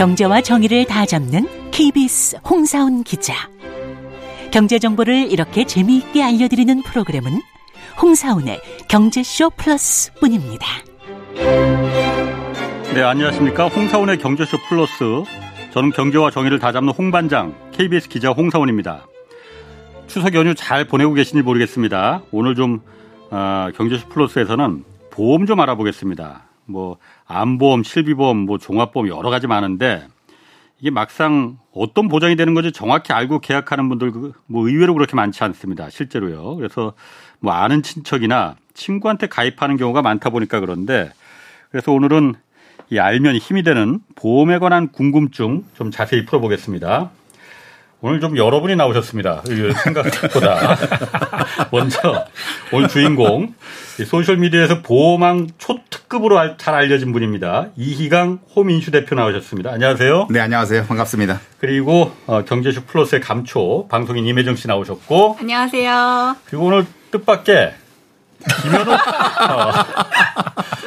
경제와 정의를 다 잡는 KBS 홍사훈 기자. 경제 정보를 이렇게 재미있게 알려드리는 프로그램은 홍사훈의 경제쇼 플러스 뿐입니다. 네, 안녕하십니까. 홍사훈의 경제쇼 플러스. 저는 경제와 정의를 다 잡는 홍반장, KBS 기자 홍사훈입니다. 추석 연휴 잘 보내고 계신지 모르겠습니다. 오늘 좀, 어, 경제쇼 플러스에서는 보험 좀 알아보겠습니다. 뭐, 암보험, 실비보험, 뭐, 종합보험 여러 가지 많은데, 이게 막상 어떤 보장이 되는 건지 정확히 알고 계약하는 분들 그, 뭐 의외로 그렇게 많지 않습니다. 실제로요. 그래서 뭐 아는 친척이나 친구한테 가입하는 경우가 많다 보니까 그런데 그래서 오늘은 이 알면 힘이 되는 보험에 관한 궁금증 좀 자세히 풀어보겠습니다. 오늘 좀 여러분이 나오셨습니다. 생각보다. 먼저 오늘 주인공 소셜미디어에서 보험왕 초특급으로 잘 알려진 분입니다. 이희강 홈인슈 대표 나오셨습니다. 안녕하세요. 네, 안녕하세요. 반갑습니다. 그리고 어, 경제쇼 플러스의 감초 방송인 임혜정 씨 나오셨고 안녕하세요. 그리고 오늘 뜻밖의 김현욱 어,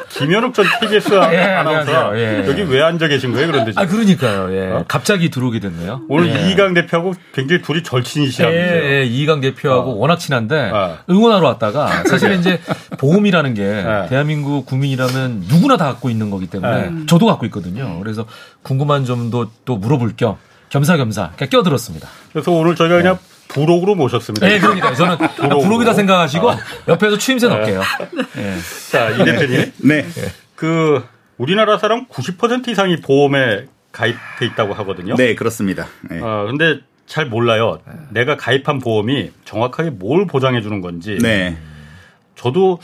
김현욱 전 KBS 예, 아나운서 예. 여기 왜 앉아 계신 거예요? 그런데 지금? 아 그러니까요. 예. 어? 갑자기 들어오게 됐네요. 오늘 예. 이희강 대표하고 굉장히 둘이 절친이시라면서요. 예, 예. 이희강 대표하고 어. 워낙 친한데 어. 응원하러 왔다가 사실은 이제 보험이라는 게 예. 대한민국 국민이라면 누구나 다 갖고 있는 거기 때문에 예. 저도 갖고 있거든요. 그래서 궁금한 점도 또 물어볼 겸 겸사겸사 껴들었습니다. 그래서 오늘 저희가 그냥 부록으로 모셨습니다. 네, 그러니까 저는 부록이다 생각하시고 아. 옆에서 추임새 넣을게요. 네. 자, 이 대표님. 네. 그 우리나라 사람 90% 이상이 보험에 가입돼 있다고 하거든요. 네, 그렇습니다. 네. 어, 근데 잘 몰라요. 내가 가입한 보험이 정확하게 뭘 보장해 주는 건지. 네. 저도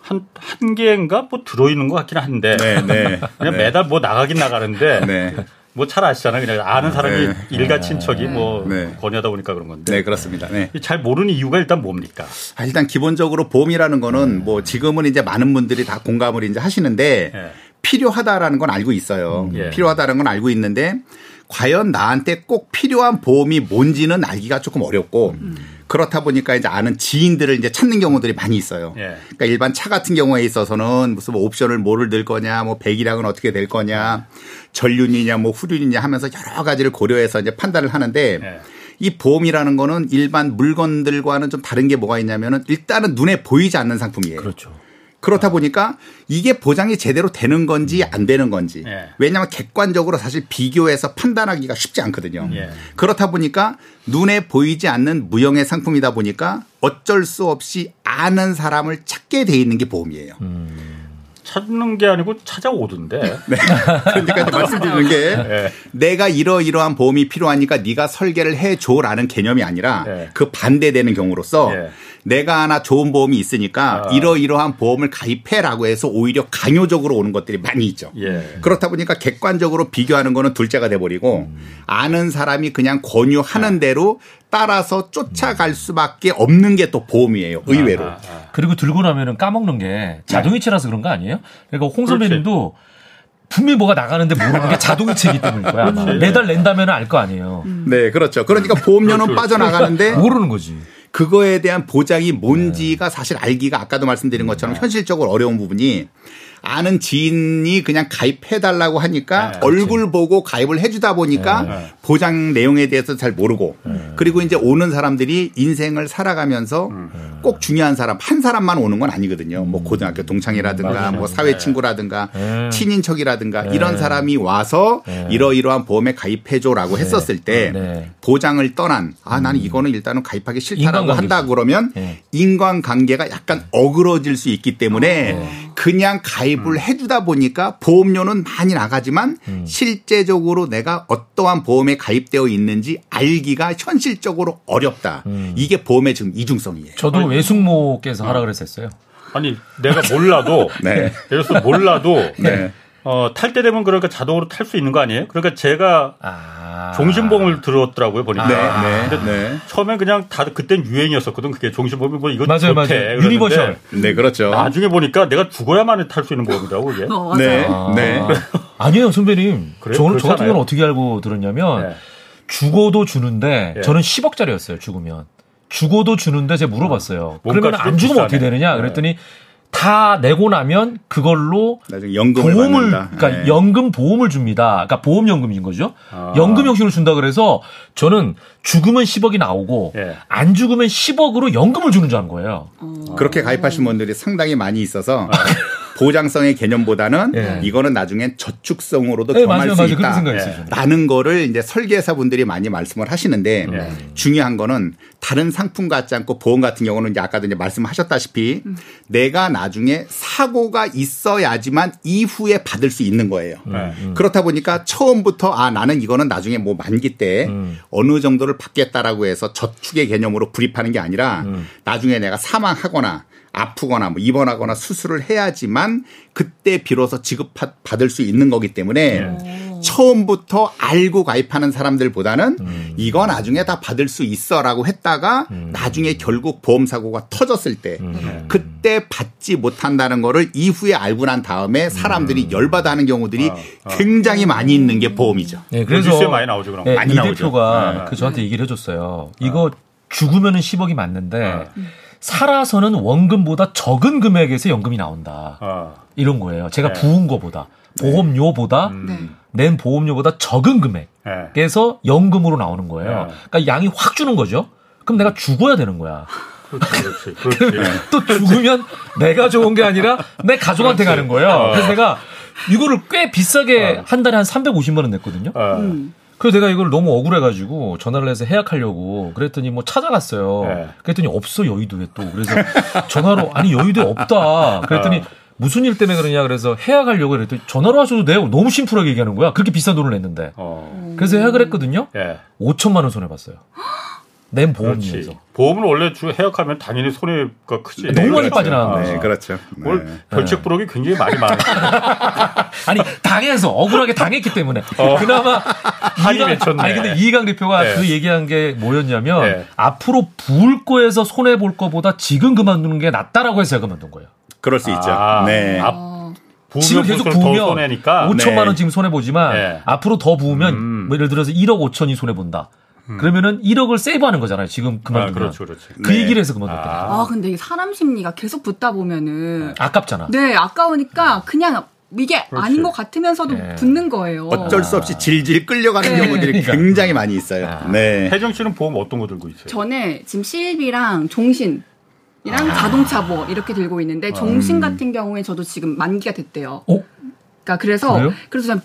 한, 한 개인가 뭐 들어있는 것 같긴 한데. 네, 네. 그냥 네. 매달 뭐 나가긴 나가는데. 네. 뭐 잘 아시잖아요. 그냥 아는 사람이 네. 일가 친척이 뭐 네. 권유하다 보니까 그런 건데. 네, 그렇습니다. 네. 잘 모르는 이유가 일단 뭡니까? 아, 일단 기본적으로 보험이라는 거는 음. 뭐 지금은 이제 많은 분들이 다 공감을 이제 하시는데 네. 필요하다라는 건 알고 있어요. 음. 예. 필요하다는 건 알고 있는데 과연 나한테 꼭 필요한 보험이 뭔지는 알기가 조금 어렵고 음. 그렇다 보니까 이제 아는 지인들을 이제 찾는 경우들이 많이 있어요. 예. 그러니까 일반 차 같은 경우에 있어서는 무슨 뭐 옵션을 뭐를 들 거냐, 뭐 배기량은 어떻게 될 거냐, 전륜이냐, 뭐 후륜이냐 하면서 여러 가지를 고려해서 이제 판단을 하는데 예. 이 보험이라는 거는 일반 물건들과는 좀 다른 게 뭐가 있냐면은 일단은 눈에 보이지 않는 상품이에요. 그렇죠. 그렇다 보니까 이게 보장이 제대로 되는 건지 안 되는 건지 예. 왜냐하면 객관적으로 사실 비교해서 판단하기가 쉽지 않거든요. 예. 그렇다 보니까 눈에 보이지 않는 무형의 상품이다 보니까 어쩔 수 없이 아는 사람을 찾게 돼 있는 게 보험이에요. 음. 찾는 게 아니고 찾아오던데. 네. 그러니까 말씀드리는 게 네. 내가 이러이러한 보험이 필요하니까 네가 설계를 해줘라는 개념이 아니라 네. 그 반대되는 경우로서 네. 내가 하나 좋은 보험이 있으니까 아. 이러이러한 보험을 가입해라고 해서 오히려 강요적으로 오는 것들이 많이 있죠. 예. 그렇다 보니까 객관적으로 비교하는 거는 둘째가 돼버리고 음. 아는 사람이 그냥 권유하는 아. 대로 따라서 쫓아갈 수밖에 없는 게 또 보험이에요. 의외로. 아, 아, 아. 그리고 들고 나면은 까먹는 게 자동이체라서 그런 거 아니에요? 그러니까 홍 선배님도 분명히 뭐가 나가는데 모르는 게 자동이체이기 때문일 거야. 매달 낸다면 알 거 아니에요. 음. 네, 그렇죠. 그러니까 보험료는 그렇죠. 빠져나가는데 모르는 거지. 그거에 대한 보장이 뭔지가 사실 알기가 아까도 말씀드린 것처럼 네. 현실적으로 어려운 부분이 아는 지인이 그냥 가입해달라고 하니까 네, 얼굴 보고 가입을 해주다 보니까 네. 보장 내용에 대해서 잘 모르고 네. 그리고 이제 오는 사람들이 인생을 살아가면서 음. 꼭 중요한 사람 한 사람만 오는 건 아니거든요. 뭐 음. 고등학교 동창이라든가 뭐 사회 네. 친구라든가 네. 친인척이라든가 이런 사람이 와서 이러이러한 보험에 가입해줘라고 했었을 때 보장을 떠난 아 나는 음. 이거는 일단은 가입하기 싫다라고 한다 그러면 인간관계가 약간 어그러질 수 있기 때문에 그냥 가입 을 음. 해주다 보니까 보험료는 많이 나가지만 음. 실제적으로 내가 어떠한 보험에 가입되어 있는지 알기가 현실적으로 어렵다. 음. 이게 보험의 지금 이중성이에요. 저도 아니, 외숙모께서 하라 그랬었어요. 아니 내가 몰라도 네. 예를 들어서 몰라도 네. 어, 탈 때 되면 그러니까 자동으로 탈 수 있는 거 아니에요? 그러니까 제가 아. 종신보험을 들었더라고요 보니까. 네, 네, 근데 네. 처음엔 그냥 다 그땐 유행이었었거든. 그게 종신보험이 뭐 이거 맞아요, 맞아요. universal. 네, 그렇죠. 나중에 보니까 내가 죽어야만 탈 수 있는 보험이라고 그게. 어, 네, 아. 네. 아니에요, 선배님. 그래? 저는 저 같은 경우는 어떻게 알고 들었냐면 네. 죽어도 주는데 네. 저는 10억짜리였어요. 죽으면. 죽어도 주는데 제가 물어봤어요. 어, 그러면 안 죽으면 비싸네. 어떻게 되느냐? 그랬더니 다 내고 나면 그걸로 연금을 보험을 받는다. 그러니까 네. 연금 보험을 줍니다. 그러니까 보험 연금인 거죠. 아. 연금 형식으로 준다 그래서 저는 죽으면 10억이 나오고 예. 안 죽으면 10억으로 연금을 주는 줄 아는 거예요. 어. 그렇게 가입하신 분들이 상당히 많이 있어서 아. 보장성의 개념보다는 예. 이거는 나중엔 저축성으로도 네, 경할 맞아요, 수 있다. 라는 거를 이제 설계사 분들이 많이 말씀을 하시는데 예. 중요한 거는 다른 상품 같지 않고 보험 같은 경우는 이제 아까도 이제 말씀하셨다시피 음. 내가 나중에 사고가 있어야지만 이후에 받을 수 있는 거예요. 음. 음. 그렇다 보니까 처음부터 아 나는 이거는 나중에 뭐 만기 때 음. 어느 정도를 받겠다라고 해서 저축의 개념으로 불입하는 게 아니라 음. 나중에 내가 사망하거나 아프거나 뭐 입원하거나 수술을 해야지만 그때 비로소 지급받을 수 있는 거기 때문에 네. 처음부터 알고 가입하는 사람들보다는 음. 이거 나중에 다 받을 수 있어라고 했다가 음. 나중에 결국 보험 사고가 터졌을 때 음. 네. 그때 받지 못한다는 거를 이후에 알고 난 다음에 사람들이 음. 열받아하는 경우들이 아, 아. 굉장히 많이 있는 게 보험이죠. 네, 그래서 많이 나오죠 그럼. 네, 많이 이 나오죠. 대표가 네. 그 저한테 얘기를 해줬어요. 이거 죽으면은 10억이 맞는데. 살아서는 원금보다 적은 금액에서 연금이 나온다. 어. 이런 거예요. 제가 네. 부은 거보다 보험료보다 음. 네. 낸 보험료보다 적은 금액에서 네. 연금으로 나오는 거예요. 네. 그러니까 양이 확 주는 거죠. 그럼 내가 죽어야 되는 거야. 그렇지, 그렇지, 그렇지. 또 죽으면 내가 좋은 게 아니라 내 가족한테 가는 거예요. 어. 그래서 내가 이거를 꽤 비싸게 어. 한 달에 한 350만 원 냈거든요. 어. 음. 그래서 내가 이걸 너무 억울해가지고 전화를 해서 해약하려고 그랬더니 뭐 찾아갔어요. 네. 그랬더니 없어 여의도에 또 그래서 전화로 아니 여의도에 없다. 그랬더니 어. 무슨 일 때문에 그러냐 그래서 해약하려고 그랬더니 전화로 하셔도 돼요. 너무 심플하게 얘기하는 거야. 그렇게 비싼 돈을 냈는데. 어. 그래서 해약을 했거든요. 네. 5천만 원 손해 봤어요. 낸 보험료에서. 보험은 원래 주 해약하면 당연히 손해가 크지. 너무 많이 빠져나가는 네, 그렇죠. 올 네. 결책 부록이 굉장히 많이 많아. 아니 당해서 억울하게 당했기 때문에 어. 그나마 한이 맺혔네. 아니 근데 이희강 대표가 네. 그 얘기한 게 뭐였냐면 네. 앞으로 부을 거에서 손해 볼 거보다 지금 그만두는 게 낫다라고 해서 제가 그만둔 거예요. 그럴 수 있죠. 아, 네. 앞, 지금 계속 부으면 5천만 원 지금 손해 보지만 네. 앞으로 더 부으면 음. 뭐 예를 들어서 1억 5천이 손해 본다. 음. 그러면은 1억을 세이브하는 거잖아요. 지금 그만두면. 아, 그렇죠, 그렇죠. 그 네. 얘기를 해서 그만뒀다. 아. 아, 근데 사람 심리가 계속 붙다 보면은 아깝잖아. 네, 아까우니까 그냥 이게 그렇지. 아닌 것 같으면서도 네. 붙는 거예요. 어쩔 수 없이 질질 끌려가는 네. 경우들이 그러니까. 굉장히 많이 있어요. 아. 네. 혜정 씨는 보험 어떤 거 들고 있어요? 저는 지금 실비랑 종신 이랑 아. 자동차 보험 이렇게 들고 있는데 아. 종신 같은 경우에 저도 지금 만기가 됐대요. 어? 그러니까 그래서 그래요? 그래서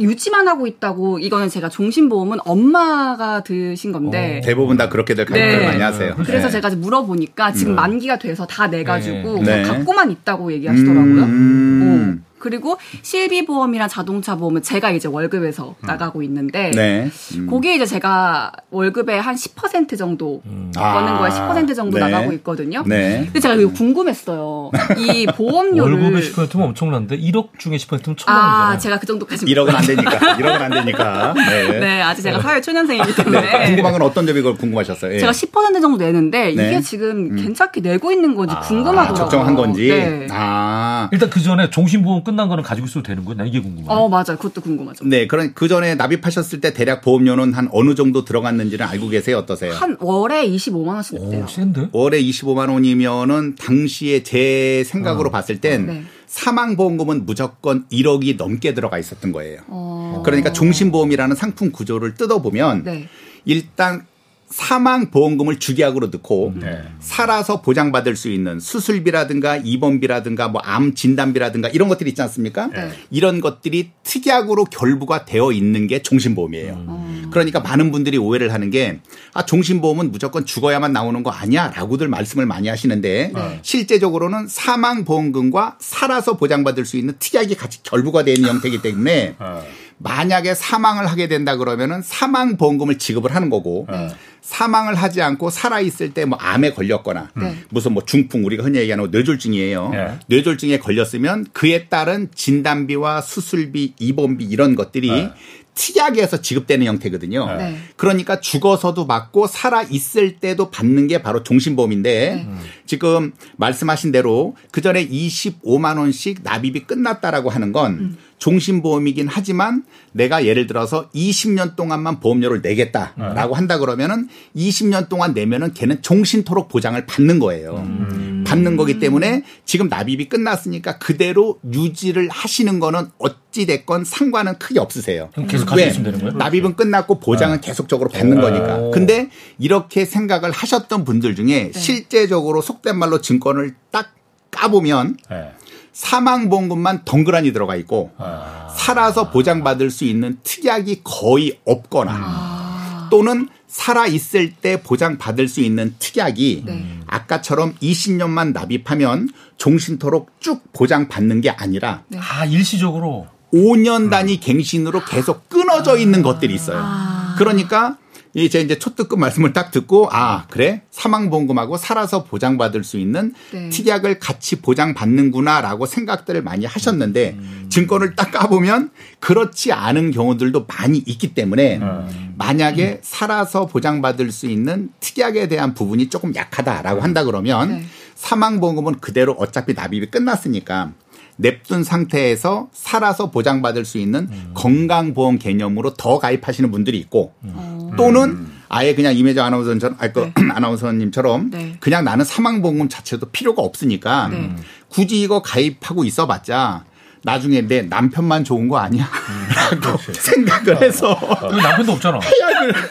유지만 하고 있다고 이거는 제가 종신보험은 엄마가 드신 건데 어, 대부분 다 그렇게들 가입을 네. 많이 하세요. 그래서 네. 제가 물어보니까 지금 음. 만기가 돼서 다 내가지고 네. 갖고만 있다고 얘기하시더라고요. 음. 어. 그리고 실비 보험이랑 자동차 보험은 제가 이제 월급에서 음. 나가고 있는데 네. 음. 그게 이제 제가 월급의 한 10% 정도 음. 버는 거에 10% 정도 네. 나가고 있거든요. 네. 근데 제가 이거 궁금했어요. 이 보험료를 월급의 10%면 엄청난데 1억 중에 10%면 천만 원이잖아요. 아, 제가 그 정도까지 1억은 안 되니까. 1억은 안 되니까. 네. 네 아직 제가 사회 초년생이기 때문에 네. 궁금한 건 어떤 점이 그걸 궁금하셨어요? 예. 제가 10% 정도 내는데 이게 네. 지금 음. 괜찮게 내고 있는 건지 아, 궁금하더라고요. 적정한 건지. 네. 아. 일단 그 전에 종신보험 끝난 거는 가지고 있어도 되는 거예요? 나 이게 궁금해요. 어, 맞아요. 그것도 궁금하죠. 네, 그런 그 전에 납입하셨을 때 대략 보험료는 한 어느 정도 들어갔는지는 알고 계세요? 어떠세요? 한 월에 25만 원씩. 오, 센데? 월에 25만 원이면은 당시에 제 생각으로 어. 봤을 땐 네. 사망보험금은 무조건 1억이 넘게 들어가 있었던 거예요. 어. 그러니까 종신보험이라는 상품 구조를 뜯어보면 네. 일단 사망 보험금을 주계약으로 넣고 네. 살아서 보장받을 수 있는 수술비라든가 입원비라든가 뭐 암 진단비라든가 이런 것들이 있지 않습니까? 네. 이런 것들이 특약으로 결부가 되어 있는 게 종신보험이에요. 음. 그러니까 많은 분들이 오해를 하는 게 아, 종신보험은 무조건 죽어야만 나오는 거 아니야? 라고들 말씀을 많이 하시는데 네. 실제적으로는 사망 보험금과 살아서 보장받을 수 있는 특약이 같이 결부가 되는 형태이기 때문에 어. 만약에 사망을 하게 된다 그러면은 사망 보험금을 지급을 하는 거고 네. 사망을 하지 않고 살아 있을 때 뭐 암에 걸렸거나 네. 무슨 뭐 중풍 우리가 흔히 얘기하는 뇌졸중이에요. 네. 뇌졸중에 걸렸으면 그에 따른 진단비와 수술비, 입원비 이런 것들이 네. 특약에서 지급되는 형태거든요. 네. 그러니까 죽어서도 받고 살아 있을 때도 받는 게 바로 종신보험인데 네. 지금 말씀하신 대로 그 전에 25만 원씩 납입이 끝났다라고 하는 건 음. 종신보험이긴 하지만 내가 예를 들어서 20년 동안만 보험료를 내겠다라고 네. 한다 그러면은 20년 동안 내면은 걔는 종신토록 보장을 받는 거예요. 음. 받는 거기 때문에 지금 납입이 끝났으니까 그대로 유지를 하시는 거는 어찌 됐건 상관은 크게 없으세요. 계속 가지고 되는 거예요? 납입은 끝났고 보장은 네. 계속적으로 받는 오. 거니까. 근데 이렇게 생각을 하셨던 분들 중에 네. 실제적으로 속된 말로 증권을 딱 까보면 네. 사망보험금만 덩그라니 들어가 있고 아. 살아서 보장받을 수 있는 특약이 거의 없거나 아. 또는 살아 있을 때 보장받을 수 있는 특약이 네. 아까처럼 20년만 납입하면 종신토록 쭉 보장받는 게 아니라 네. 아 일시적으로 5년 단위 갱신으로 계속 끊어져 있는 것들이 있어요. 아. 그러니까 이제 이제 초특급 말씀을 딱 듣고 아 그래 사망 보험금하고 살아서 보장받을 수 있는 네. 특약을 같이 보장받는구나라고 생각들을 많이 하셨는데 음. 증권을 딱 까보면 그렇지 않은 경우들도 많이 있기 때문에 음. 만약에 음. 살아서 보장받을 수 있는 특약에 대한 부분이 조금 약하다라고 한다 그러면 네. 사망 보험금은 그대로 어차피 납입이 끝났으니까 냅둔 상태에서 살아서 보장받을 수 있는 음. 건강보험 개념으로 더 가입하시는 분들이 있고 음. 또는 아예 그냥 임혜정 아나운서처럼 아, 그 네. 아나운서님처럼 네. 그냥 나는 사망보험금 자체도 필요가 없으니까 네. 굳이 이거 가입하고 있어봤자 나중에 내 남편만 좋은 거 아니야? 음, 라고 생각을 해서 남편도 없잖아.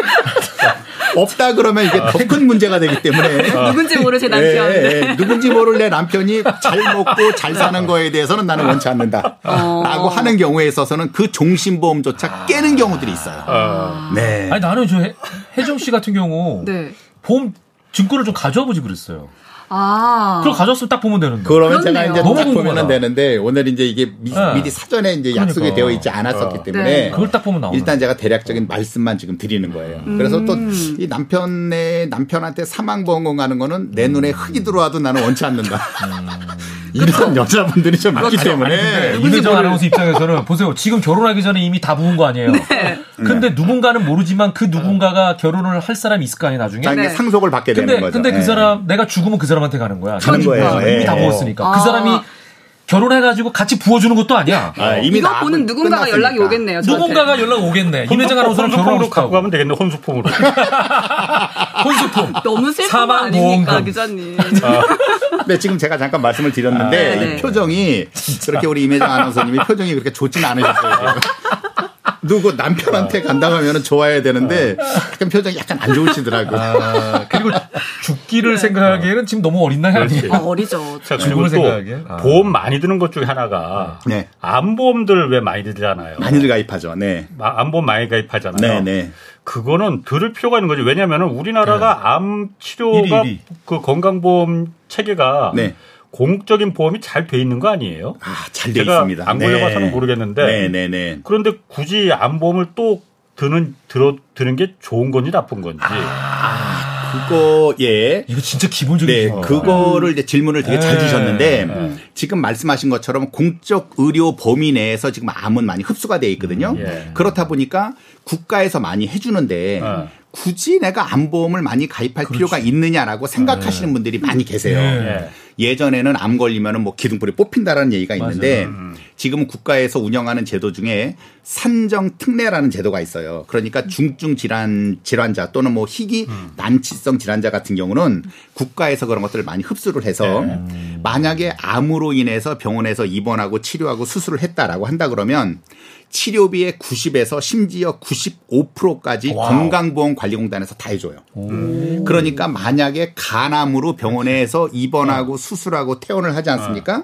없다 그러면 이게 더 큰 문제가 되기 때문에 누군지 모를 제 남편. 예, 예, 누군지 모를 내 남편이 잘 먹고 잘 사는 거에 대해서는 나는 원치 않는다. 어. 라고 하는 경우에 있어서는 그 종신보험조차 깨는 경우들이 있어요. 아. 네. 아니 나는 저 혜정 씨 같은 경우 네. 보험 증권을 좀 가져와 보지 그랬어요. 아. 그걸 가졌으면 딱 보면 되는데. 그러면 그렇네요. 제가 이제 딱 보면 되는데 오늘 이제 이게 미, 네. 미리 사전에 이제 그러니까. 약속이 되어 있지 않았었기 어. 때문에 네. 그걸 딱 보면 나오네. 일단 제가 대략적인 말씀만 지금 드리는 거예요. 음. 그래서 또 이 남편의 남편한테 사망 보험금 가는 거는 내 눈에 흙이 들어와도 나는 원치 않는다. 음. 이런 여자분들이 좀 많기 때문에 이은정 아나운서 입장에서는 보세요. 지금 결혼하기 전에 이미 다 부은 거 아니에요. 네. 근데 누군가는 모르지만 그 누군가가 결혼을 할 사람이 있을 거 아니에요 나중에. 네. 상속을 받게 근데, 되는 거죠. 근데 그 네. 사람 내가 죽으면 그 사람한테 가는 거야. 가는 거예요. 이미 다 네. 부었으니까. 그 아. 그 사람이 결혼해가지고 같이 부어주는 것도 아니야. 아, 이미 이거 보는 누군가가 끝났으니까. 연락이 오겠네요. 저한테. 누군가가 연락 오겠네. 임혜정 아나운서는 결혼으로 갖고 가면 되겠네. 혼수품으로. 혼수품. 너무 슬픈 아닙니까, 기자님. 아. 네, 지금 제가 잠깐 말씀을 드렸는데 아, 네. 표정이 그렇게 우리 임혜정 아나운서님이 표정이 그렇게 좋지는 않으셨어요. 누구 남편한테 간다고 하면 좋아야 되는데 약간 표정이 약간 안 좋으시더라고요. 아, 그리고 죽기를 네. 생각하기에는 지금 너무 어린 나이 아니에요? 아, 어리죠. 자, 그리고 또 아. 보험 많이 드는 것 중에 하나가 네. 암보험들 왜 많이 들잖아요. 많이들 가입하죠. 네. 암보험 많이 가입하잖아요. 네, 네. 그거는 들을 필요가 있는 거죠. 왜냐하면 우리나라가 네. 암 치료가 1위, 1위. 그 건강보험 체계가 네. 공적인 보험이 잘 돼 있는 거 아니에요? 아, 잘 돼 있습니다. 안 걸려봐서는 네. 모르겠는데. 네네네. 네, 네. 그런데 굳이 암보험을 또 드는 들어 드는 게 좋은 건지 나쁜 건지. 아, 그거 예. 이거 진짜 기본적인 네, 그거를 이제 질문을 되게 잘 네. 주셨는데 네. 지금 말씀하신 것처럼 공적 의료 범위 내에서 지금 암은 많이 흡수가 돼 있거든요. 음, 예. 그렇다 보니까 국가에서 많이 해주는데 어. 굳이 내가 암보험을 많이 가입할 그렇지. 필요가 있느냐라고 생각하시는 네. 분들이 많이 계세요. 네. 예전에는 암 걸리면은 뭐 기둥불이 뽑힌다라는 얘기가 있는데 음. 지금은 국가에서 운영하는 제도 중에 산정 특례라는 제도가 있어요. 그러니까 중증 질환 질환자 또는 뭐 희귀 음. 난치성 질환자 같은 경우는 국가에서 그런 것들을 많이 흡수를 해서 네. 만약에 암으로 인해서 병원에서 입원하고 치료하고 수술을 했다라고 한다 그러면 치료비의 90에서 심지어 95%까지 wow. 건강보험관리공단에서 다 해줘요. 오. 그러니까 만약에 간암으로 병원에서 입원하고 어. 수술하고 퇴원을 하지 않습니까? 어.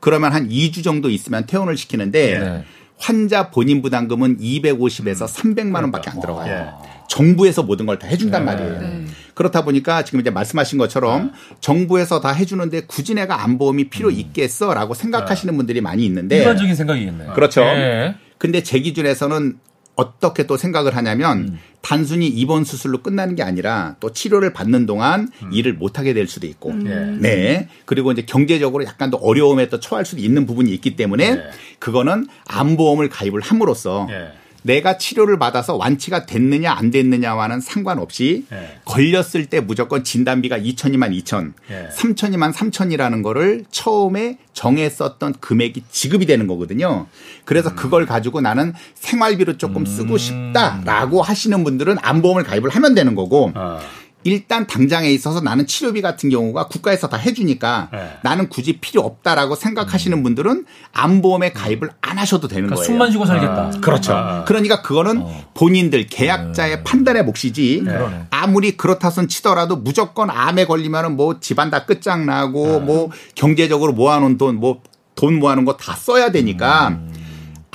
그러면 한 2주 정도 있으면 퇴원을 시키는데 네. 환자 본인 부담금은 250에서 300만 원밖에 안 들어가요. 네. 정부에서 모든 걸 다 해준단 네. 말이에요. 네. 그렇다 보니까 지금 이제 말씀하신 것처럼 네. 정부에서 다 해주는데 굳이 내가 안보험이 필요 음. 있겠어라고 생각하시는 분들이 많이 있는데 일반적인 생각이겠네요. 그렇죠. 네. 근데 제 기준에서는 어떻게 또 생각을 하냐면 음. 단순히 입원 수술로 끝나는 게 아니라 또 치료를 받는 동안 음. 일을 못 하게 될 수도 있고, 음. 네. 그리고 이제 경제적으로 약간 더 어려움에 또 처할 수도 있는 부분이 있기 때문에 네. 그거는 암보험을 가입을 함으로써 네. 내가 치료를 받아서 완치가 됐느냐 안 됐느냐와는 상관없이 네. 걸렸을 때 무조건 진단비가 2천이만 2천, 네. 3천이만 3천이라는 거를 처음에 정했었던 금액이 지급이 되는 거거든요. 그래서 음. 그걸 가지고 나는 생활비로 조금 쓰고 음. 싶다라고 하시는 분들은 암보험을 가입을 하면 되는 거고 어. 일단 당장에 있어서 나는 치료비 같은 경우가 국가에서 다 해주니까 네. 나는 굳이 필요 없다라고 생각하시는 음. 분들은 암보험에 가입을 안 하셔도 되는 그러니까 거예요. 숨만 쉬고 살겠다. 아. 그렇죠. 아. 그러니까 그거는 어. 본인들 계약자의 네. 판단의 몫이지 네. 아무리 그렇다손 치더라도 무조건 암에 걸리면은 뭐 집안 다 끝장나고 네. 뭐 경제적으로 모아놓은 돈 뭐 돈 모아놓은 거 다 써야 되니까 음.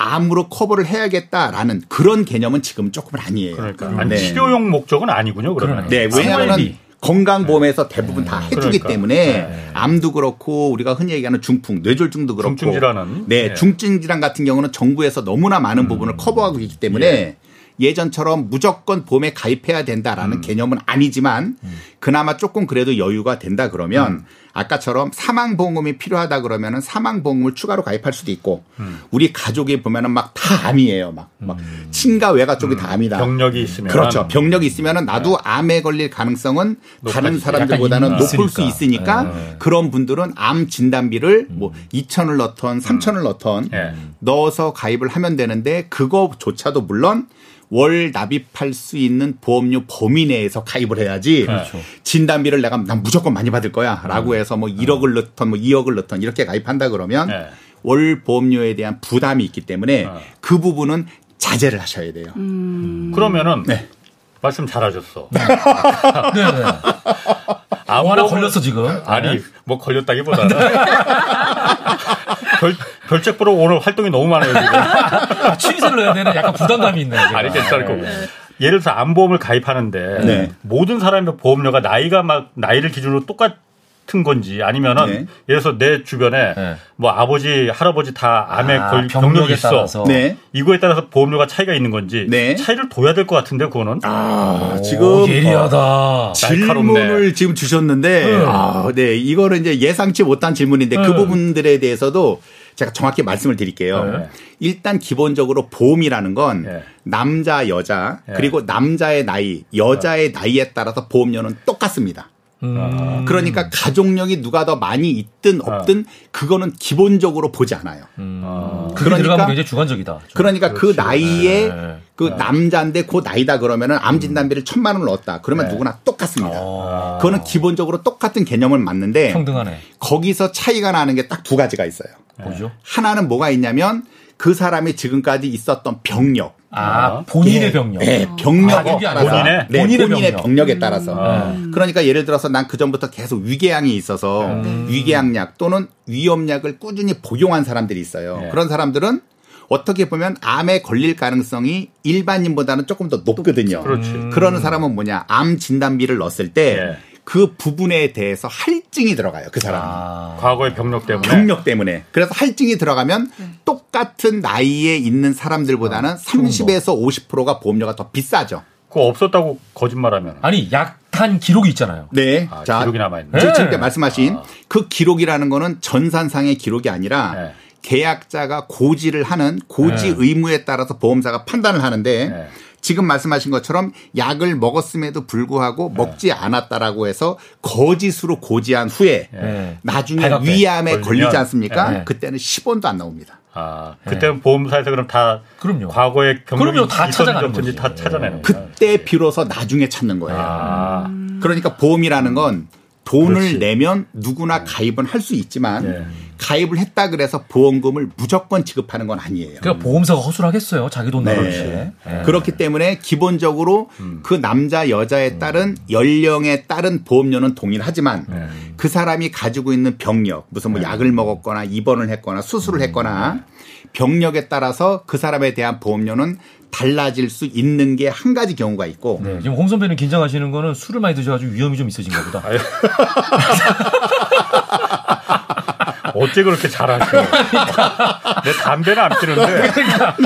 암으로 커버를 해야겠다라는 그런 개념은 지금 조금은 아니에요. 그러니까 음. 네. 치료용 목적은 아니군요. 그러면. 네, 왜냐하면 건강보험에서 대부분 네. 다 해주기 그러니까. 때문에 네. 암도 그렇고 우리가 흔히 얘기하는 중풍, 뇌졸중도 그렇고 중증질환은 네, 네. 중증질환 같은 경우는 정부에서 너무나 많은 음. 부분을 커버하고 있기 때문에 예. 예전처럼 무조건 보험에 가입해야 된다라는 음. 개념은 아니지만 음. 그나마 조금 그래도 여유가 된다 그러면 음. 아까처럼 사망보험이 필요하다 그러면은 사망보험을 추가로 가입할 수도 있고 음. 우리 가족이 보면은 막 다 암이에요. 막, 막 음. 친가 외가 쪽이 다 암이다. 병력이 있으면 그렇죠. 병력이 있으면은 나도 네. 암에 걸릴 가능성은 다른 사람들보다는 높을 수 있으니까 네. 그런 분들은 암 진단비를 음. 뭐 2천을 넣던 3천을 넣던 네. 넣어서 가입을 하면 되는데 그거조차도 물론 월 납입할 수 있는 보험료 범위 내에서 가입을 해야지 그렇죠. 진단비를 내가 난 무조건 많이 받을 거야라고 음. 해서 뭐 1억을 넣던 뭐 2억을 넣던 이렇게 가입한다 그러면 네. 월 보험료에 대한 부담이 있기 때문에 어. 그 부분은 자제를 하셔야 돼요. 음. 그러면은 네. 말씀 잘하셨어. 네. 네. 아, 뭐 하나 걸렸어 지금. 아니 네. 뭐 걸렸다기보다는 별, 별책 보러 오늘 활동이 너무 많아요 지금. 아, 취미생을 해야 되는 약간 부담감이 있네요. 아니 괜찮고. 네. 예를 들어서 암보험을 가입하는데 네. 모든 사람의 보험료가 나이가 막 나이를 기준으로 똑같 같은 건지 아니면은 네. 예를 들어서 내 주변에 네. 뭐 아버지 할아버지 다 암에 아, 걸 병력이 있어 네. 이거에 따라서 보험료가 차이가 있는 건지 네. 차이를 둬야 될 것 같은데 그거는 아 오, 지금 예리하다 질문을 지금 주셨는데 네. 아, 네 이거는 이제 예상치 못한 질문인데 그 네. 부분들에 대해서도 제가 정확히 말씀을 드릴게요. 네. 일단 기본적으로 보험이라는 건 네. 남자, 여자, 그리고 남자의 나이, 여자의 나이에 따라서 보험료는 똑같습니다. 음. 그러니까 가족력이 누가 더 많이 있든 아. 없든 그거는 기본적으로 보지 않아요. 음. 아. 그러니까 굉장히 주관적이다. 그러니까 그 그렇지. 그 나이에 네. 그 네. 남자인데 그 나이다 그러면은 암 진단비를 천만 원을 넣었다. 그러면 네. 누구나 똑같습니다. 아. 그거는 기본적으로 똑같은 개념을 맞는데 평등하네. 거기서 차이가 나는 게 딱 두 가지가 있어요. 뭐죠? 하나는 뭐가 있냐면 그 사람이 지금까지 있었던 병력. 아, 본인의 예. 병력. 네, 병력에 아, 따라서. 본인의, 네, 본인의, 본인의 병력. 에 따라서. 음. 그러니까 예를 들어서 난 그전부터 계속 위궤양이 있어서 음. 위궤양약 또는 위험약을 꾸준히 복용한 사람들이 있어요. 네. 그런 사람들은 어떻게 보면 암에 걸릴 가능성이 일반인보다는 조금 더 높거든요. 그렇지. 그러는 사람은 뭐냐? 암 진단비를 넣었을 때 네. 그 부분에 대해서 할증이 들어가요. 그 사람이. 아, 과거의 병력 때문에. 병력 때문에. 그래서 할증이 들어가면 네. 똑같은 나이에 있는 사람들보다는 어, 30에서 50%가 보험료가 더 비싸죠. 그거 없었다고 거짓말하면. 아니 약탄 기록이 있잖아요. 네. 아, 자, 기록이 남아 있는. 지금 네. 말씀하신 아. 그 기록이라는 거는 전산상의 기록이 아니라 네. 계약자가 고지를 하는 고지 네. 의무에 따라서 보험사가 판단을 하는데 네. 지금 말씀하신 것처럼 약을 먹었음에도 불구하고 네. 먹지 않았다라고 해서 거짓으로 고지한 후에 네. 나중에 위암에 걸리지 않습니까? 네. 그때는 10원도 안 나옵니다. 아, 그때는 네. 보험사에서 그럼 다 그럼요. 과거의 경력이 다 찾아내는 거지. 다 찾아내는 그때 비로소 나중에 찾는 거예요. 아. 그러니까 보험이라는 건 돈을 그렇지. 내면 누구나 가입은 할 수 있지만 네. 가입을 했다 그래서 보험금을 무조건 지급하는 건 아니에요. 그러니까 보험사가 허술하겠어요. 자기 돈 나갈 네. 네. 그렇기 때문에 기본적으로 음. 그 남자 여자에 따른 연령에 따른 보험료는 동일하지만 네. 그 사람이 가지고 있는 병력 무슨 뭐 네. 약을 먹었거나 입원을 했거나 수술을 음. 했거나 병력에 따라서 그 사람에 대한 보험료는 달라질 수 있는 게 한 가지 경우가 있고. 네, 지금 홍 선배는 긴장하시는 거는 술을 많이 드셔가지고 위험이 좀 있으신가 보다. 어째 그렇게 잘하시고. 내 담배는 안 피는데. 그러니까.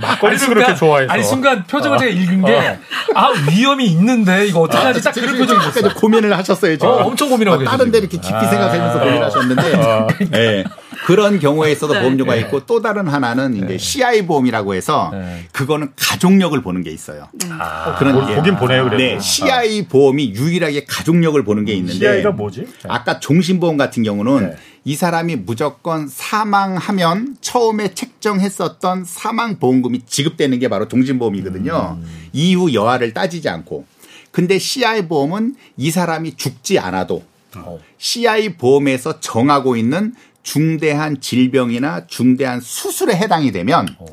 막걸리도 순간, 그렇게 좋아해서. 아니, 순간 표정을 어. 제가 읽은 게, 어. 아, 위험이 있는데, 이거 어떡하지? 딱 그런 표정이었어요. 고민을 하셨어요, 지금. 어, 엄청 고민하고 계세요. 다른 데 이렇게 깊이 아. 생각하면서 고민하셨는데, 어. 네. 그런 경우에 있어도 네. 보험료가 네. 있고 또 다른 하나는 이제 네. CI 보험이라고 해서 네. 그거는 가족력을 보는 게 있어요. 네. 아, 그런 게 보긴 보내요, 그래서. 네, CI 보험이 유일하게 가족력을 보는 게 있는데 CI가 뭐지? 아까 종신보험 같은 경우는 이 사람이 무조건 사망하면 처음에 책정했었던 사망 보험금이 지급되는 게 바로 종신보험이거든요. 음. 이후 여하를 따지지 않고 근데 CI 보험은 이 사람이 죽지 않아도 어. CI 보험에서 정하고 있는 중대한 질병이나 중대한 수술에 해당이 되면 어,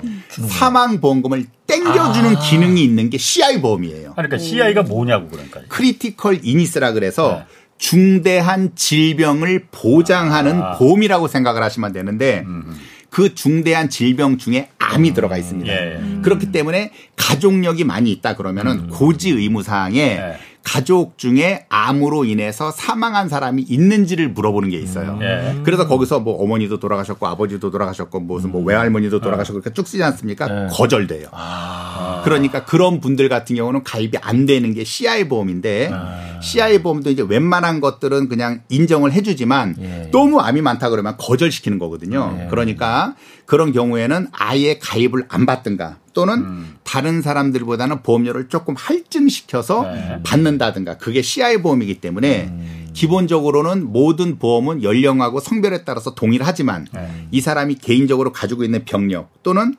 사망 보험금을 땡겨주는 아. 기능이 있는 게 CI 보험이에요. 그러니까 CI가 뭐냐고 그러니까. critical illness라 그래서 네. 중대한 질병을 보장하는 아. 보험이라고 생각을 하시면 되는데 음. 그 중대한 질병 중에 암이 음. 들어가 있습니다. 예. 음. 그렇기 때문에 가족력이 많이 있다 그러면은 음. 고지 의무 사항에 예. 가족 중에 암으로 인해서 사망한 사람이 있는지를 물어보는 게 있어요. 음. 예. 그래서 거기서 뭐 어머니도 돌아가셨고 아버지도 돌아가셨고 무슨 뭐 음. 외할머니도 돌아가셨고 이렇게 쭉 쓰지 않습니까? 예. 거절돼요. 아. 그러니까 그런 분들 같은 경우는 가입이 안 되는 게 CI 보험인데 아. CI 보험도 이제 웬만한 것들은 그냥 인정을 해주지만 예. 너무 암이 많다 그러면 거절시키는 거거든요. 예. 그러니까 그런 경우에는 아예 가입을 안 받든가 또는 음. 다른 사람들보다는 보험료를 조금 할증시켜서 네. 받는다든가 그게 CI 보험이기 때문에 음. 기본적으로는 모든 보험은 연령하고 성별에 따라서 동일하지만 네. 이 사람이 개인적으로 가지고 있는 병력 또는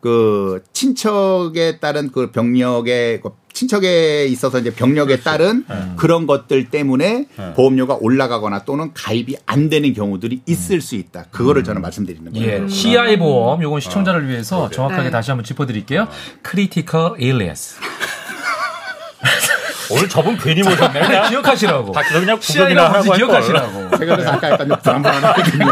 그 친척에 따른 그 병력의 그 친척에 있어서 이제 병력에 그렇죠. 따른 네. 그런 것들 때문에 네. 보험료가 올라가거나 또는 가입이 안 되는 경우들이 있을 수 있다. 그거를 음. 저는 말씀드리는 거예요. 예. CI 보험 요건 시청자를 위해서 어. 정확하게 네. 다시 한번 짚어드릴게요. Critical Illness. 오늘 저분 괜히 모셨네. 그냥 기억하시라고. 다 그냥 구경이나 하고 기억하시라고. 제가 그래서 아까 약간 좀 불안불안하거든요.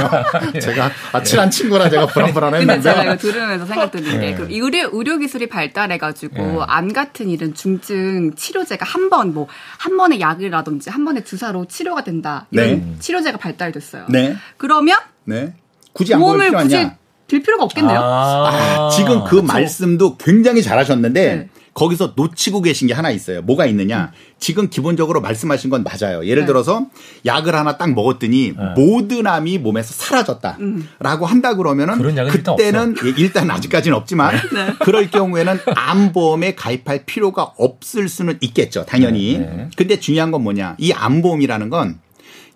제가 아, 친한 친구라 제가 불안불안했는데. 근데 제가 이거 들으면서 생각 드는 게그 의료 의료 기술이 발달해가지고 네. 암 같은 이런 중증 치료제가 한 번 뭐 한 번의 약이라든지 한 번의 주사로 치료가 된다 이런 네. 치료제가 발달됐어요. 네. 그러면 네. 굳이 보험을 굳이 들 필요가 없겠네요. 아, 아 지금 그 그쵸? 말씀도 굉장히 잘하셨는데. 네. 거기서 놓치고 계신 게 하나 있어요. 뭐가 있느냐? 지금 기본적으로 말씀하신 건 맞아요. 예를 네. 들어서 약을 하나 딱 먹었더니 네. 모든 암이 몸에서 사라졌다라고 음. 한다 그러면은 그때는 일단, 일단 아직까지는 없지만 네. 그럴 경우에는 암보험에 가입할 필요가 없을 수는 있겠죠. 당연히. 네, 네. 근데 중요한 건 뭐냐? 이 암보험이라는 건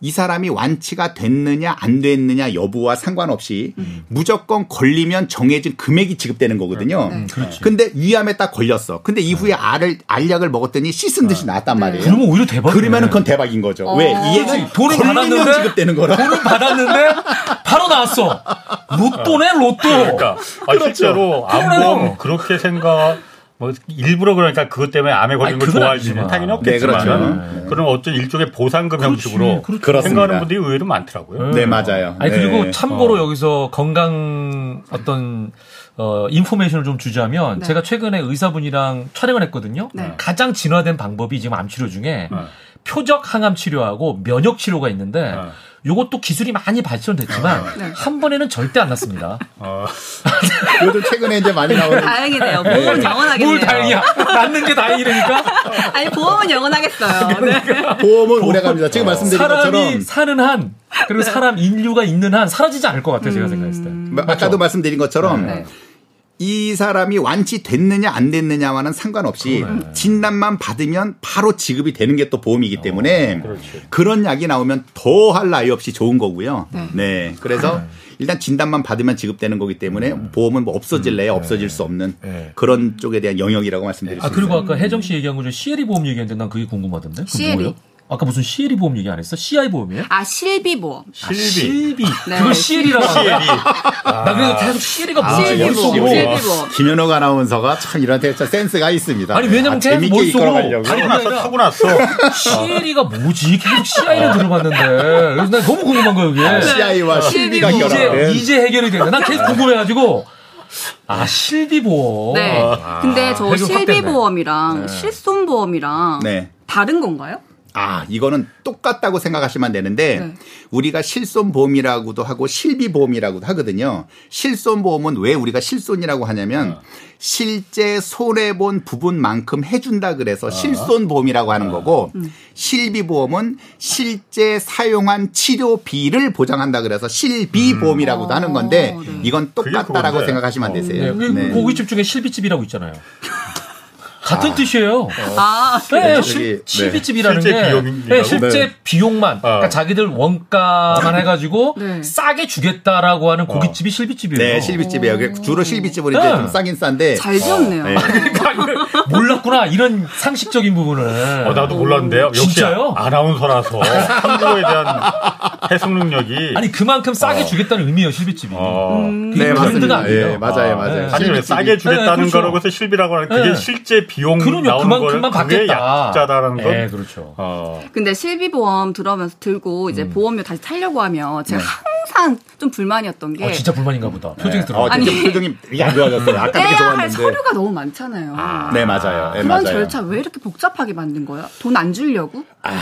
이 사람이 완치가 됐느냐 안 됐느냐 여부와 상관없이 음. 무조건 걸리면 정해진 금액이 지급되는 거거든요. 음, 그렇지. 근데 위암에 딱 걸렸어. 근데 이후에 음. 알을 알약을 먹었더니 씻은 듯이 아. 나왔단 말이에요. 그러면 오히려 대박. 그러면은 그건 대박인 거죠. 어. 왜? 이해는 돈을 받았는데 지급되는 거라. 돈을 받았는데 바로 나왔어. 로또네 로또. 그러니까 아, 그렇죠. 실제로 암보 그렇게 생각. 뭐 일부러 그러니까 그것 때문에 암에 걸린 걸 좋아하지는 당연히 없겠지만 네, 그렇죠. 네. 그런 어떤 일종의 보상금 그렇지, 형식으로 그렇지. 생각하는 분들이 의외로 많더라고요. 네, 맞아요. 아니 그리고 네. 참고로 어. 여기서 건강 어떤 어, 인포메이션을 좀 주자면 네. 제가 최근에 의사분이랑 촬영을 했거든요. 네. 가장 진화된 방법이 지금 암 치료 중에 네. 표적 항암 치료하고 면역 치료가 있는데 요것도 기술이 많이 발전됐지만 어. 네. 한 번에는 절대 안 났습니다. 어. 요즘 최근에 이제 많이 나오는 다행이네요. 보험은 영원하겠네요. 뭘 다행이야? 낫는 게 다행이라니까. 아니 보험은 영원하겠어요. 그러니까. 네. 보험은 오래 갑니다. 지금 어. 말씀드린 사람이 것처럼 사는 한 그리고 네. 사람 인류가 있는 한 사라지지 않을 것 같아요. 제가 음... 생각했을 때. 아까도 맞죠? 말씀드린 것처럼 네. 이 사람이 완치됐느냐 안 됐느냐와는 상관없이 그러네. 진단만 받으면 바로 지급이 되는 게 또 보험이기 때문에 어, 그런 약이 나오면 더 할 나위 없이 좋은 거고요. 네. 네. 그래서 네. 일단 진단만 받으면 지급되는 거기 때문에 음. 보험은 뭐 없어질래야 음. 없어질 수 없는 네. 그런 쪽에 대한 영역이라고 말씀드릴 수 아, 그리고 아까 혜정 씨 얘기한 거중 CL이 보험 얘기했는데 난 그게 궁금하던데. CL이? 아까 무슨 CL이 보험 얘기 안 했어? CI 보험이에요? 아, 실비 보험. 실비. 아, 실비. 네. 그걸 CL이라고 하는 아. 나 그래서 계속 CL이가 뭐지? 아, 머릿속으로. 실비 보험. 김현옥 아나운서가 참 이런 데 센스가 있습니다. 아니, 왜냐면 아, 계속 머릿속으로. 타고 났어, 타고 났어. CL이가 뭐지? 계속 CI를 들어봤는데. 그래서 난 너무 궁금한 거예요, 이게. 아, CI와 실비가 결합 이제 해결이 되네. 난 계속 궁금해가지고. 아, 실비보험. 네. 아, 근데 저 실비보험이랑 네. 실손보험이랑 네. 다른 건가요? 아, 이거는 똑같다고 생각하시면 되는데 네. 우리가 실손보험이라고도 하고 실비보험이라고도 하거든요. 실손보험은 왜 우리가 실손이라고 하냐면 어. 실제 손해 본 부분만큼 해준다 그래서 어. 실손보험이라고 하는 어. 거고 음. 실비보험은 실제 사용한 치료비를 보장한다 그래서 실비보험이라고도 음. 하는 건데 어, 네. 이건 똑같다라고 생각하시면 되세요. 네. 네. 고깃집 중에 실비집이라고 있잖아요. 같은 아. 뜻이에요. 아, 네, 실, 실비집이라는 네. 게 네, 실제 네. 비용만, 어. 그러니까 자기들 원가만 해가지고 네. 싸게 주겠다라고 하는 고깃집이 실비집이에요. 네, 실비집이에요. 주로 실비집은 이제 좀 싸긴 싼데. 잘 지었네요. 어, 네. 몰랐구나 이런 상식적인 부분을. 어, 나도 몰랐는데요. 진짜요? 아나운서라서 한국에 대한 해석 능력이 아니 그만큼 싸게 어. 주겠다는 의미예요 실비집이. 어. 음. 네 맞습니다. 아니에요. 예, 맞아요, 아, 맞아요. 네. 아니 왜 싸게 주겠다는 네, 그렇죠. 거라고 해서 실비라고 하는 그게 네. 실제 비용 그럼요, 나오는 그만큼만 받겠다. 약자다라는 건. 네, 그렇죠. 어. 근데 실비 보험 들어오면서 들고 이제 음. 보험료 다시 타려고 하면 제가 네. 항상 좀 불만이었던 게. 어, 진짜 불만인가 보다. 표정이 네. 들어. 어, 아니 표정이 안 좋아졌어요. 아까 되게 좋았는데. 서류가 너무 많잖아요. 아, 네 맞 아요. 네, 그런 맞아요. 절차 왜 이렇게 복잡하게 만든 거야? 돈안 주려고? 아,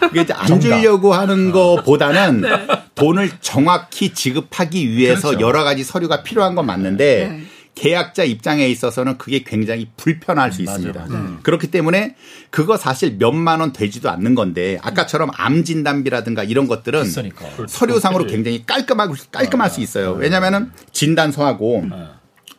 그게 이제 안 주려고 하는 거보다는 네. 돈을 정확히 지급하기 위해서 그렇죠. 여러 가지 서류가 필요한 건 맞는데. 네. 계약자 입장에 있어서는 그게 굉장히 불편할 수 있습니다. 음. 그렇기 때문에 그거 사실 몇만 원 되지도 않는 건데 아까처럼 암 진단비라든가 이런 것들은 비싸니까. 서류상으로 굉장히 깔끔하고 깔끔할 수 있어요. 네. 왜냐하면은 진단서하고 네.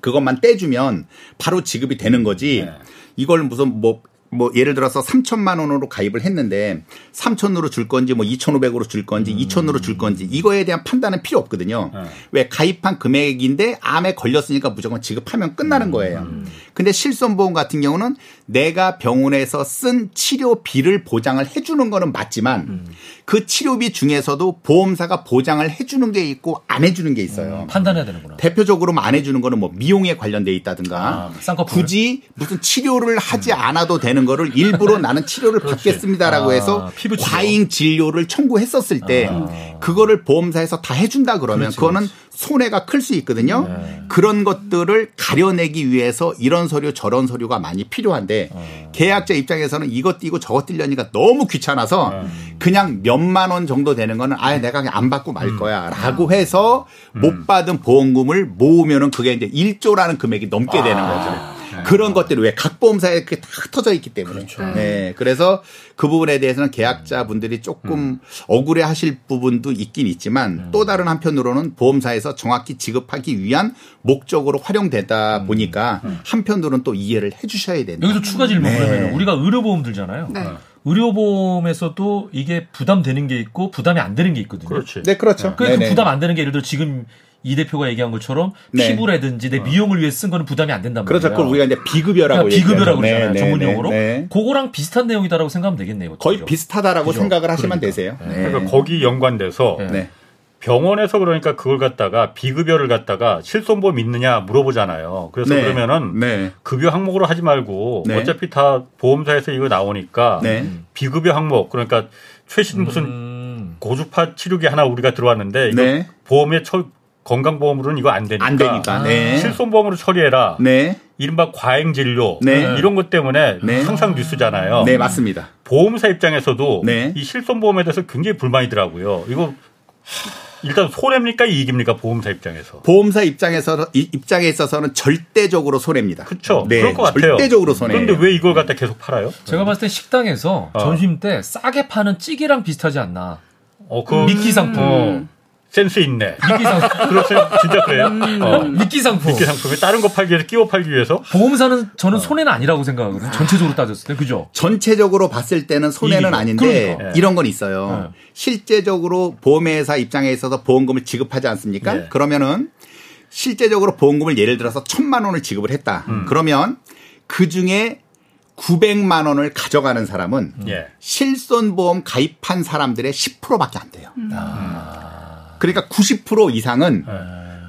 그것만 떼주면 바로 지급이 되는 거지. 네. 이걸 무슨 뭐뭐 예를 들어서 3천만 원으로 가입을 했는데 3천으로 줄 건지 뭐 2,500으로 줄 건지 음. 2천으로 줄 건지 이거에 대한 판단은 필요 없거든요. 네. 왜 가입한 금액인데 암에 걸렸으니까 무조건 지급하면 끝나는 음. 거예요. 음. 근데 실손보험 같은 경우는 내가 병원에서 쓴 치료비를 보장을 해주는 거는 맞지만 음. 그 치료비 중에서도 보험사가 보장을 해주는 게 있고 안 해주는 게 있어요. 음, 판단해야 되는구나. 대표적으로 안 해주는 거는 뭐 미용에 관련돼 있다든가 아, 굳이 무슨 치료를 하지 음. 않아도 되는 거를 일부러 나는 치료를 받겠습니다라고 해서 아, 과잉 진료를 청구했었을 때 아. 그거를 보험사에서 다 해준다 그러면 그렇지, 그거는 그렇지. 손해가 클 수 있거든요. 네. 그런 것들을 가려내기 위해서 이런 서류 저런 서류가 많이 필요한데 어. 계약자 입장에서는 이것 띄고 저것 띄려니까 너무 귀찮아서 네. 그냥 몇만 원 정도 되는 거는 아예 내가 그냥 안 받고 말 음. 거야라고 음. 해서 음. 못 받은 보험금을 모으면은 그게 이제 1조라는 금액이 넘게 되는 아. 거죠. 네. 그런 것들이 왜 각 보험사에 그게 다 흩어져 있기 때문에. 그렇죠. 네. 그래서 그 부분에 대해서는 계약자분들이 조금 음. 억울해 하실 부분도 있긴 있지만 음. 또 다른 한편으로는 보험사에서 정확히 지급하기 위한 목적으로 활용되다 음. 보니까 음. 한편으로는 또 이해를 해 주셔야 된다. 여기서 추가 질문 네. 그러면 우리가 의료보험 들잖아요. 네. 의료보험에서도 이게 부담되는 게 있고 부담이 안 되는 게 있거든요. 그렇지. 네, 그렇죠. 그, 그 부담 안 되는 게 예를 들어 지금 이 대표가 얘기한 것처럼 네. 피부라든지 내 어. 미용을 위해 쓴 거는 부담이 안 된단 말이에요. 그렇죠. 그걸 우리가 이제 비급여라고 그러니까 비급여라고 네, 그러잖아요. 네, 전문 네, 용어로. 네, 그거랑 비슷한 내용이다라고 생각하면 되겠네요. 거의 그죠? 비슷하다라고 그죠? 생각을 하시면 그러니까. 되세요. 그러니까 거기 연관돼서 병원에서 그러니까 그걸 갖다가 비급여를 갖다가 실손보험 있느냐 물어보잖아요. 그래서 네. 그러면은 네. 급여 항목으로 하지 말고 네. 어차피 다 보험사에서 이거 나오니까 비급여 항목 그러니까 최신 무슨 음. 고주파 치료기 하나 우리가 들어왔는데 이거 보험에 처, 건강보험으로는 이거 안 되니까. 안 되니까. 네. 실손보험으로 처리해라. 네. 이른바 과잉 진료 네. 이런 것 때문에 네. 항상 뉴스잖아요. 네, 맞습니다. 보험사 입장에서도 네. 이 실손보험에 대해서 굉장히 불만이더라고요. 이거 일단 손해입니까 이익입니까 보험사 입장에서? 보험사 입장에서 입장에 있어서는 절대적으로 손해입니다. 그렇죠. 네, 그럴 것 같아요. 절대적으로 손해. 그런데 왜 이걸 갖다 계속 팔아요? 제가 봤을 때 식당에서 어. 점심 때 싸게 파는 찌개랑 비슷하지 않나? 어, 그 미끼 상품. 음. 센스 있네. 미끼 상품. 그렇죠. 진짜 그래요? 음, 어. 미끼 상품. 미끼 상품에 다른 거 팔기 위해서 끼워 팔기 위해서? 보험사는 저는 어. 손해는 아니라고 생각하거든요. 전체적으로 따졌을 때. 그죠? 전체적으로 봤을 때는 손해는 아닌데 그러니까. 이런 건 있어요. 네. 실제적으로 보험회사 입장에 있어서 보험금을 지급하지 않습니까? 네. 그러면은 실제적으로 보험금을 예를 들어서 천만 원을 지급을 했다. 음. 그러면 그 중에 900만 원을 가져가는 사람은 예. 실손보험 가입한 사람들의 10%밖에 안 돼요. 음. 아. 그러니까 90% 이상은 네.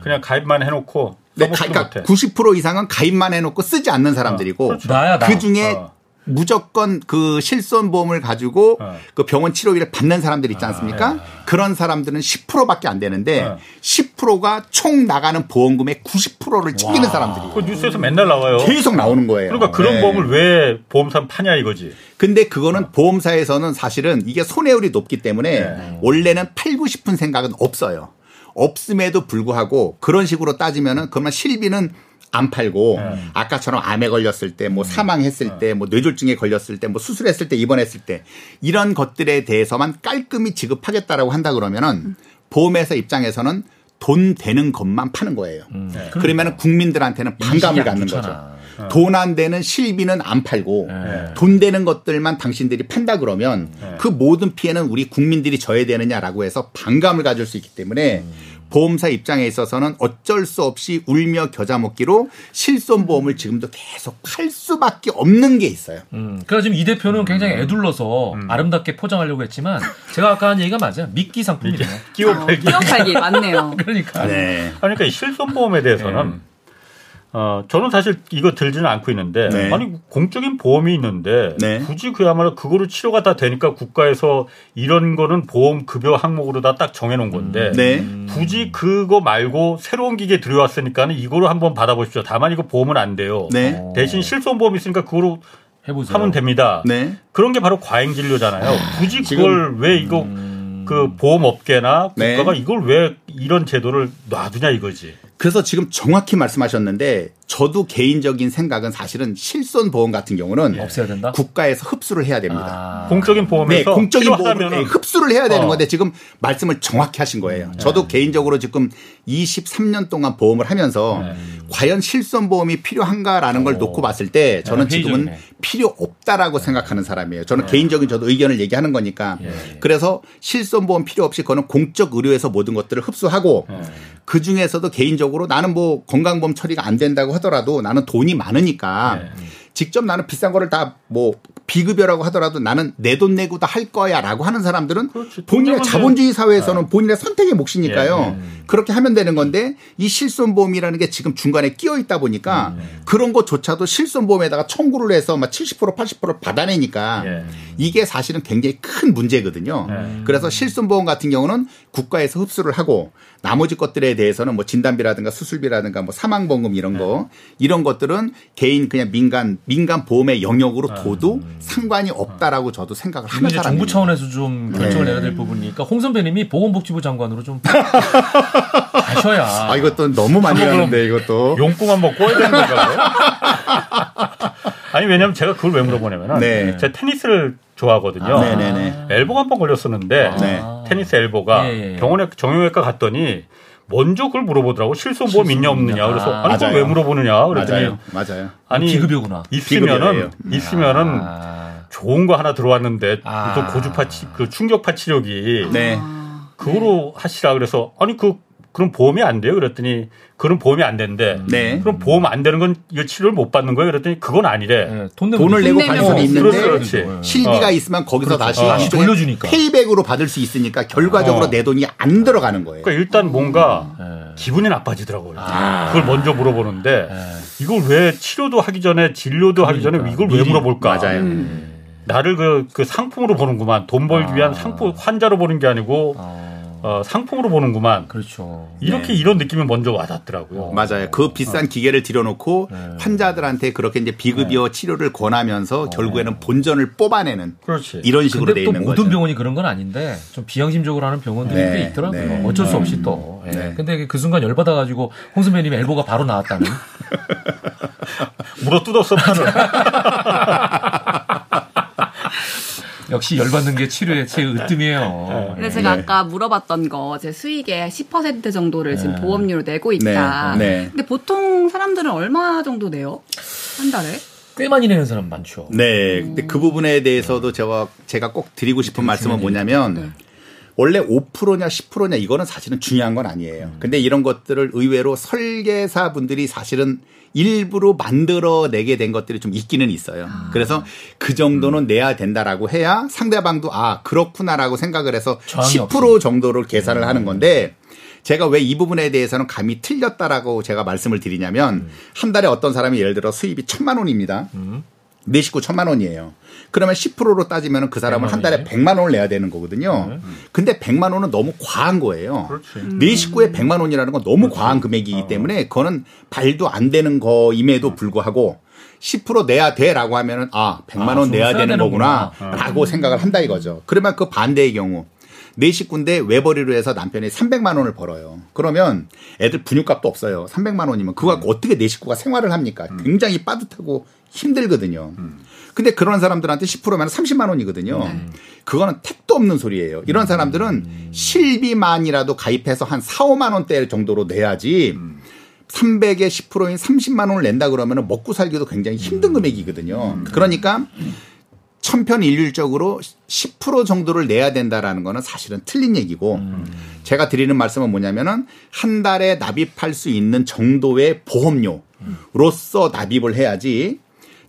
그냥 가입만 해놓고 네, 가, 그러니까 90% 이상은 가입만 해놓고 쓰지 않는 사람들이고 어, 그렇죠. 나야, 나. 그 중에 어. 무조건 그 실손보험을 가지고 어. 그 병원 치료비를 받는 사람들 있지 않습니까? 아, 예. 그런 사람들은 10%밖에 안 되는데 어. 10%가 총 나가는 보험금의 90%를 챙기는 사람들이. 그 뉴스에서 맨날 나와요. 계속 나오는 거예요. 그러니까 그런 네. 보험을 왜 보험사 파냐 이거지. 근데 그거는 어. 보험사에서는 사실은 이게 손해율이 높기 때문에 네. 원래는 팔고 싶은 생각은 없어요. 없음에도 불구하고 그런 식으로 따지면은 그러면 실비는 안 팔고 네. 아까처럼 암에 걸렸을 때 뭐 사망했을 네. 때뭐 뇌졸중에 걸렸을 때 뭐 수술했을 때 입원했을 때 이런 것들에 대해서만 깔끔히 지급하겠다라고 한다 그러면은 보험회사 입장에서는 돈 되는 것만 파는 거예요. 음. 네. 그러면 국민들한테는 반감을 갖는 거죠. 네. 돈안 되는 실비는 안 팔고 네. 돈 되는 것들만 당신들이 판다 그러면 네. 그 모든 피해는 우리 국민들이 져야 되느냐라고 해서 반감을 가질 수 있기 때문에 음. 보험사 입장에 있어서는 어쩔 수 없이 울며 겨자 먹기로 실손보험을 지금도 계속 팔 수밖에 없는 게 있어요. 음, 그래서 지금 이 대표는 굉장히 애둘러서 음. 아름답게 포장하려고 했지만 제가 아까 한 얘기가 맞아요. 미끼 상품이네요. 끼워 팔기. 끼워 팔기 맞네요. 그러니까. 네. 그러니까 실손보험에 대해서는 네. 어, 저는 사실 이거 들지는 않고 있는데, 네. 아니, 공적인 보험이 있는데, 네. 굳이 그야말로 그거를 치료가 다 되니까 국가에서 이런 거는 보험 급여 항목으로 다 딱 정해놓은 건데, 네. 굳이 그거 말고 새로운 기계 들여왔으니까는 이거로 한번 받아보십시오. 다만 이거 보험은 안 돼요. 네. 대신 실손보험 있으니까 그거로 해보세요. 하면 됩니다. 네. 그런 게 바로 과잉 진료잖아요. 굳이 그걸 왜 이거 음... 그 보험업계나 네. 국가가 이걸 왜 이런 제도를 놔두냐 이거지. 그래서 지금 정확히 말씀하셨는데 저도 개인적인 생각은 사실은 실손 보험 같은 경우는 예. 없애야 된다. 국가에서 흡수를 해야 됩니다. 아. 공적인 보험에서 네, 공적인 보험을 흡수를 해야 되는 어. 건데 지금 말씀을 정확히 하신 거예요. 음. 저도 네. 개인적으로 지금 23년 동안 보험을 하면서 네. 과연 실손 보험이 필요한가라는 오. 걸 놓고 봤을 때 저는 네, 지금은 필요 없다라고 생각하는 사람이에요. 저는 네. 개인적인 저도 의견을 얘기하는 거니까. 예. 그래서 실손 보험 필요 없이 그거는 공적 의료에서 모든 것들을 흡수하고 예. 그 중에서도 개인적으로 나는 뭐 건강보험 처리가 안 된다고 하더라도 나는 돈이 많으니까 네. 직접 나는 비싼 거를 다 뭐 비급여라고 하더라도 나는 내 돈 내고 다 할 거야라고 하는 사람들은 그렇지. 본인의 자본주의 사회에서는 네. 본인의 선택의 몫이니까요. 예. 그렇게 하면 되는 건데 이 실손보험이라는 게 지금 중간에 끼어 있다 보니까 음. 그런 것조차도 실손보험에다가 청구를 해서 막 70% 80%를 받아내니까 예. 이게 사실은 굉장히 큰 문제거든요. 예. 그래서 실손보험 같은 경우는 국가에서 흡수를 하고 나머지 것들에 대해서는 뭐 진단비라든가 수술비라든가 뭐 사망보험 이런 거 이런 것들은 개인 그냥 민간 민간 보험의 영역으로 둬도 상관이 없다라고 저도 생각을 하는 사람이에요. 정부 차원에서 좀 결정을 네. 내야 될 부분이니까 홍 선배님이 보건복지부 장관으로 좀 가셔야. 아 이것도 너무 많이 가는데 이것도 용꿈 한번 꿔야 되는 건가요? 아니 왜냐면 제가 그걸 왜 물어보냐면은 네. 제가 테니스를 좋아하거든요. 아, 네네네. 엘보가 한 번 걸렸었는데 아, 네. 테니스 엘보가 예, 예. 병원에 정형외과 갔더니 먼저 그걸 물어보더라고 실손보험 있냐 없느냐 그래서 아니 그걸 왜 물어보느냐 그랬더니 맞아요. 맞아요. 아니 비급여구나. 있으면은 있으면은 아. 좋은 거 하나 들어왔는데 아. 또 고주파 치, 그 충격파 치료기 네. 그거로 하시라 그래서 아니 그 그럼 보험이 안 돼요? 그랬더니 그런 보험이 안 되는데 네. 그럼 보험 안 되는 건 이거 치료를 못 받는 거예요? 그랬더니 그건 아니래. 네, 돈 돈을 내고 갈 수는 있는데 그렇지. 실비가 어. 있으면 거기서 그렇죠. 다시 어. 돌려주니까 페이백으로 받을 수 있으니까 결과적으로 어. 내 돈이 안 들어가는 거예요. 그러니까 일단 뭔가 네. 기분이 나빠지더라고요. 아. 그걸 먼저 물어보는데 네. 이걸 왜 치료도 하기 전에 진료도 하기 전에 그러니까. 이걸 왜 물어볼까? 맞아요. 음. 나를 그, 그 상품으로 보는구만. 돈 벌기 위한 아. 상품 환자로 보는 게 아니고 아. 어, 상품으로 보는구만. 그렇죠. 이렇게 네. 이런 느낌이 먼저 와닿더라고요. 어, 맞아요. 그 비싼 어. 기계를 들여놓고 네. 환자들한테 그렇게 이제 비급여 네. 치료를 권하면서 어. 결국에는 본전을 뽑아내는 그렇지. 이런 식으로 돼 있는 모든 병원이 그런 건 아닌데 좀 비양심적으로 하는 병원들이 네. 꽤 있더라고요. 네. 어쩔 수 없이 또. 음. 네. 근데 그 순간 열받아가지고 홍 선배님 엘보가 바로 나왔다는. 물어 뜯었어 팔을. 역시 열받는 게 치료의 제 으뜸이에요. 근데 제가 네. 아까 물어봤던 거, 제 수익의 10% 정도를 지금 네. 보험료로 내고 있다. 네. 네. 근데 보통 사람들은 얼마 정도 내요? 한 달에? 꽤 많이 내는 사람 많죠. 네. 근데 그 부분에 대해서도 제가, 제가 꼭 드리고 싶은 말씀은 뭐냐면, 네. 원래 5%냐 10%냐 이거는 사실은 중요한 건 아니에요. 음. 근데 이런 것들을 의외로 설계사 분들이 사실은 일부러 만들어내게 된 것들이 좀 있기는 있어요. 아. 그래서 그 정도는 음. 내야 된다라고 해야 상대방도 아 그렇구나라고 생각을 해서 10% 없이. 정도를 계산을 음. 하는 건데 제가 왜 이 부분에 대해서는 감이 틀렸다라고 제가 말씀을 드리냐면 음. 한 달에 어떤 사람이 예를 들어 수입이 천만 원입니다. 음. 내 식구 천만 원이에요. 그러면 10%로 따지면 그 사람은 한 달에 100만 원을 내야 되는 거거든요. 네. 근데 100만 원은 너무 과한 거예요. 그렇지. 내 식구에 100만 원이라는 건 너무 그렇지. 과한 금액이기 어. 때문에 그거는 발도 안 되는 거임에도 불구하고 10% 내야 돼라고 하면은 아 100만 원 아, 내야 되는 거구나라고 어. 생각을 한다 이거죠. 그러면 그 반대의 경우 내 식구인데 외벌이로 해서 남편이 300만 원을 벌어요. 그러면 애들 분유값도 없어요. 300만 원이면 그거 갖고 음. 어떻게 내 식구가 생활을 합니까? 음. 굉장히 빠듯하고 힘들거든요. 음. 근데 그런 사람들한테 10%면 30만 원이거든요. 네. 그거는 택도 없는 소리예요. 이런 사람들은 실비만이라도 가입해서 한 4, 5만 원대 정도로 내야지 300에 10%인 30만 원을 낸다 그러면 먹고 살기도 굉장히 힘든 금액이거든요. 그러니까 천편일률적으로 10% 정도를 내야 된다라는 거는 사실은 틀린 얘기고 음. 제가 드리는 말씀은 뭐냐면은 한 달에 납입할 수 있는 정도의 보험료로서 납입을 해야지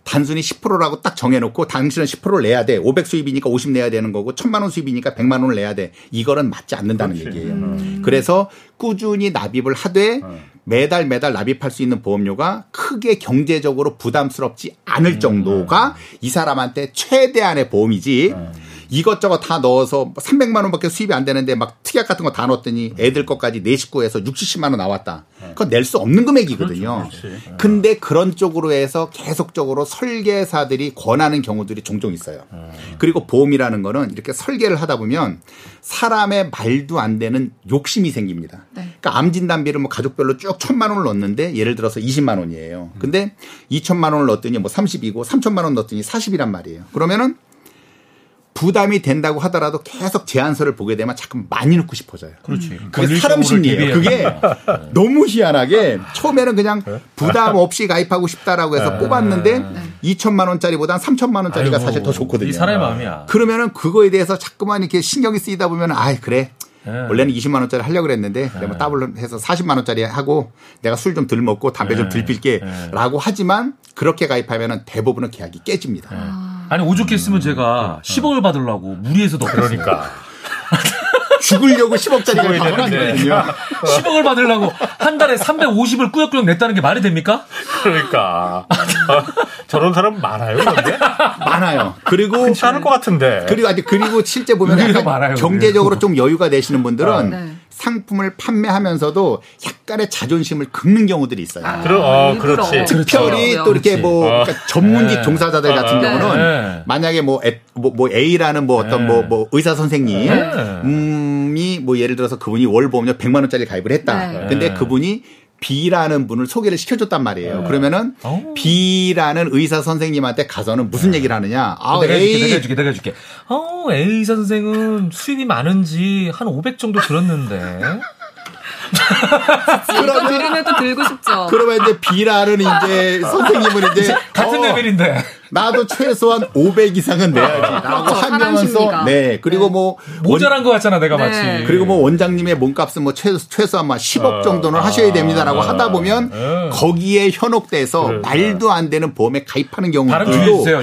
단순히 10%라고 딱 정해놓고 당신은 10%를 내야 돼. 500 수입이니까 50 내야 되는 거고 1000만 원 수입이니까 100만 원을 내야 돼. 이거는 맞지 않는다는 그렇지. 얘기예요. 음. 그래서 꾸준히 납입을 하되 음. 매달 매달 납입할 수 있는 보험료가 크게 경제적으로 부담스럽지 않을 음. 정도가 이 사람한테 최대한의 보험이지 음. 이것저것 다 넣어서 300만 원밖에 수입이 안 되는데 막 특약 같은 거 다 넣었더니 애들 것까지 내 식구에서 6, 70만 원 나왔다. 그건 낼 수 없는 금액이거든요. 그렇죠, 그렇지. 근데 그런 쪽으로 해서 계속적으로 설계사들이 권하는 경우들이 종종 있어요. 그리고 보험이라는 거는 이렇게 설계를 하다 보면 사람의 말도 안 되는 욕심이 생깁니다. 네. 그러니까 암 진단비를 뭐 가족별로 쭉 천만 원을 넣었는데 예를 들어서 20만 원이에요. 근데 2천만 원을 넣었더니 뭐 30이고 3천만 원 넣었더니 40이란 말이에요. 그러면은 부담이 된다고 하더라도 계속 제안서를 보게 되면 자꾸 많이 넣고 싶어져요. 그렇지. 그게 사람 심리예요. 그게 너무 희한하게 처음에는 그냥 네. 부담 없이 가입하고 싶다라고 해서 네. 뽑았는데 네. 2천만 원짜리보단 3천만 원짜리가 아이고, 사실 더 좋거든요. 이 사람의 마음이야. 그러면은 그거에 대해서 자꾸만 이렇게 신경이 쓰이다 보면 아 그래 네. 원래는 20만 원짜리 하려고 그랬는데 그래 뭐 더블 해서 40만 원짜리 하고 내가 술 좀 덜 먹고 담배 좀 덜 필게라고 하지만 그렇게 가입하면은 대부분은 계약이 깨집니다. 아니 오죽 했으면 제가 10억을 받으려고 무리해서 더 그러니까. 죽으려고 10억짜리가 나거든요 10억을 받으려고 한 달에 350을 꾸역꾸역 냈다는 게 말이 됩니까? 그러니까. 저런 사람 많아요, 그런데? 많아요. 그리고. 괜찮을 것 같은데. 그리고 아직 그리고 실제 보면 약간 경제적으로 좀 여유가 되시는 분들은 아, 네. 상품을 판매하면서도 약간의 자존심을 긁는 경우들이 있어요. 아, 그러, 어, 그렇지. 특별히 또 이렇게 뭐 그러니까 전문직 네. 종사자들 같은 아, 경우는 네. 만약에 뭐, 에, 뭐, 뭐 A라는 뭐 어떤 뭐, 뭐 의사 선생님이 네. 뭐 예를 들어서 그분이 월 보험료 100만 원짜리 가입을 했다. 네. 근데 그분이 B라는 분을 소개를 시켜줬단 말이에요. 네. 그러면은 오. 어. B라는 의사 선생님한테 가서는 무슨 네. 얘기를 하느냐? 아, 내가 A. 해줄게, 내가 해줄게, 내가 해줄게. 어, A 의사 선생은 수입이 많은지 한 500 정도 들었는데. 이거 들으면 또 들고 싶죠. 그러면 이제 B라는 이제 선생님은 이제 같은 어, 레벨인데 나도 최소한 500 이상은 내야지 라고 그렇죠, 하면서 네 그리고 네. 뭐 모자란 것 같잖아 내가 네. 마치 그리고 뭐 원장님의 몸값은 뭐 최소 최소한 막 10억 어. 정도는 아, 하셔야 됩니다라고 아, 하다 보면 아, 거기에 현혹돼서 그래, 말도 안 되는 보험에 가입하는 경우도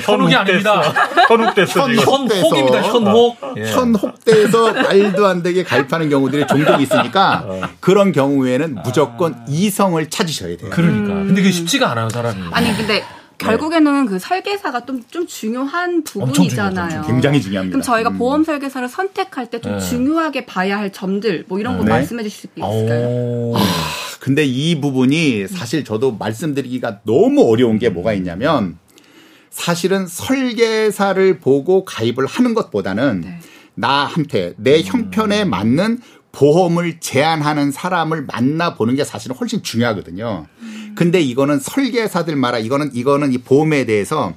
현혹이 아닙니다. 현혹돼서 현혹입니다. 현혹 예. 현혹돼서 말도 안 되게 가입하는 경우들이 종종 있으니까 어. 그런 경우에는 무조건 아. 이성을 찾으셔야 돼요. 그러니까 근데 그게 쉽지가 않아요 사람이. 아니 근데 결국에는 그 설계사가 좀, 좀 중요한 부분이잖아요. 굉장히 중요합니다. 그럼 저희가 음. 보험 설계사를 선택할 때좀 네. 중요하게 봐야 할 점들 뭐 이런 거 네. 말씀해 주실 수 있을까요? 아, 근데 이 부분이 사실 저도 말씀드리기가 너무 어려운 게 뭐가 있냐면 사실은 설계사를 보고 가입을 하는 것보다는 네. 나한테 내 형편에 맞는 보험을 제안하는 사람을 만나보는 게 사실은 훨씬 중요하거든요. 근데 이거는 설계사들 말아 이거는 이거는 이 보험에 대해서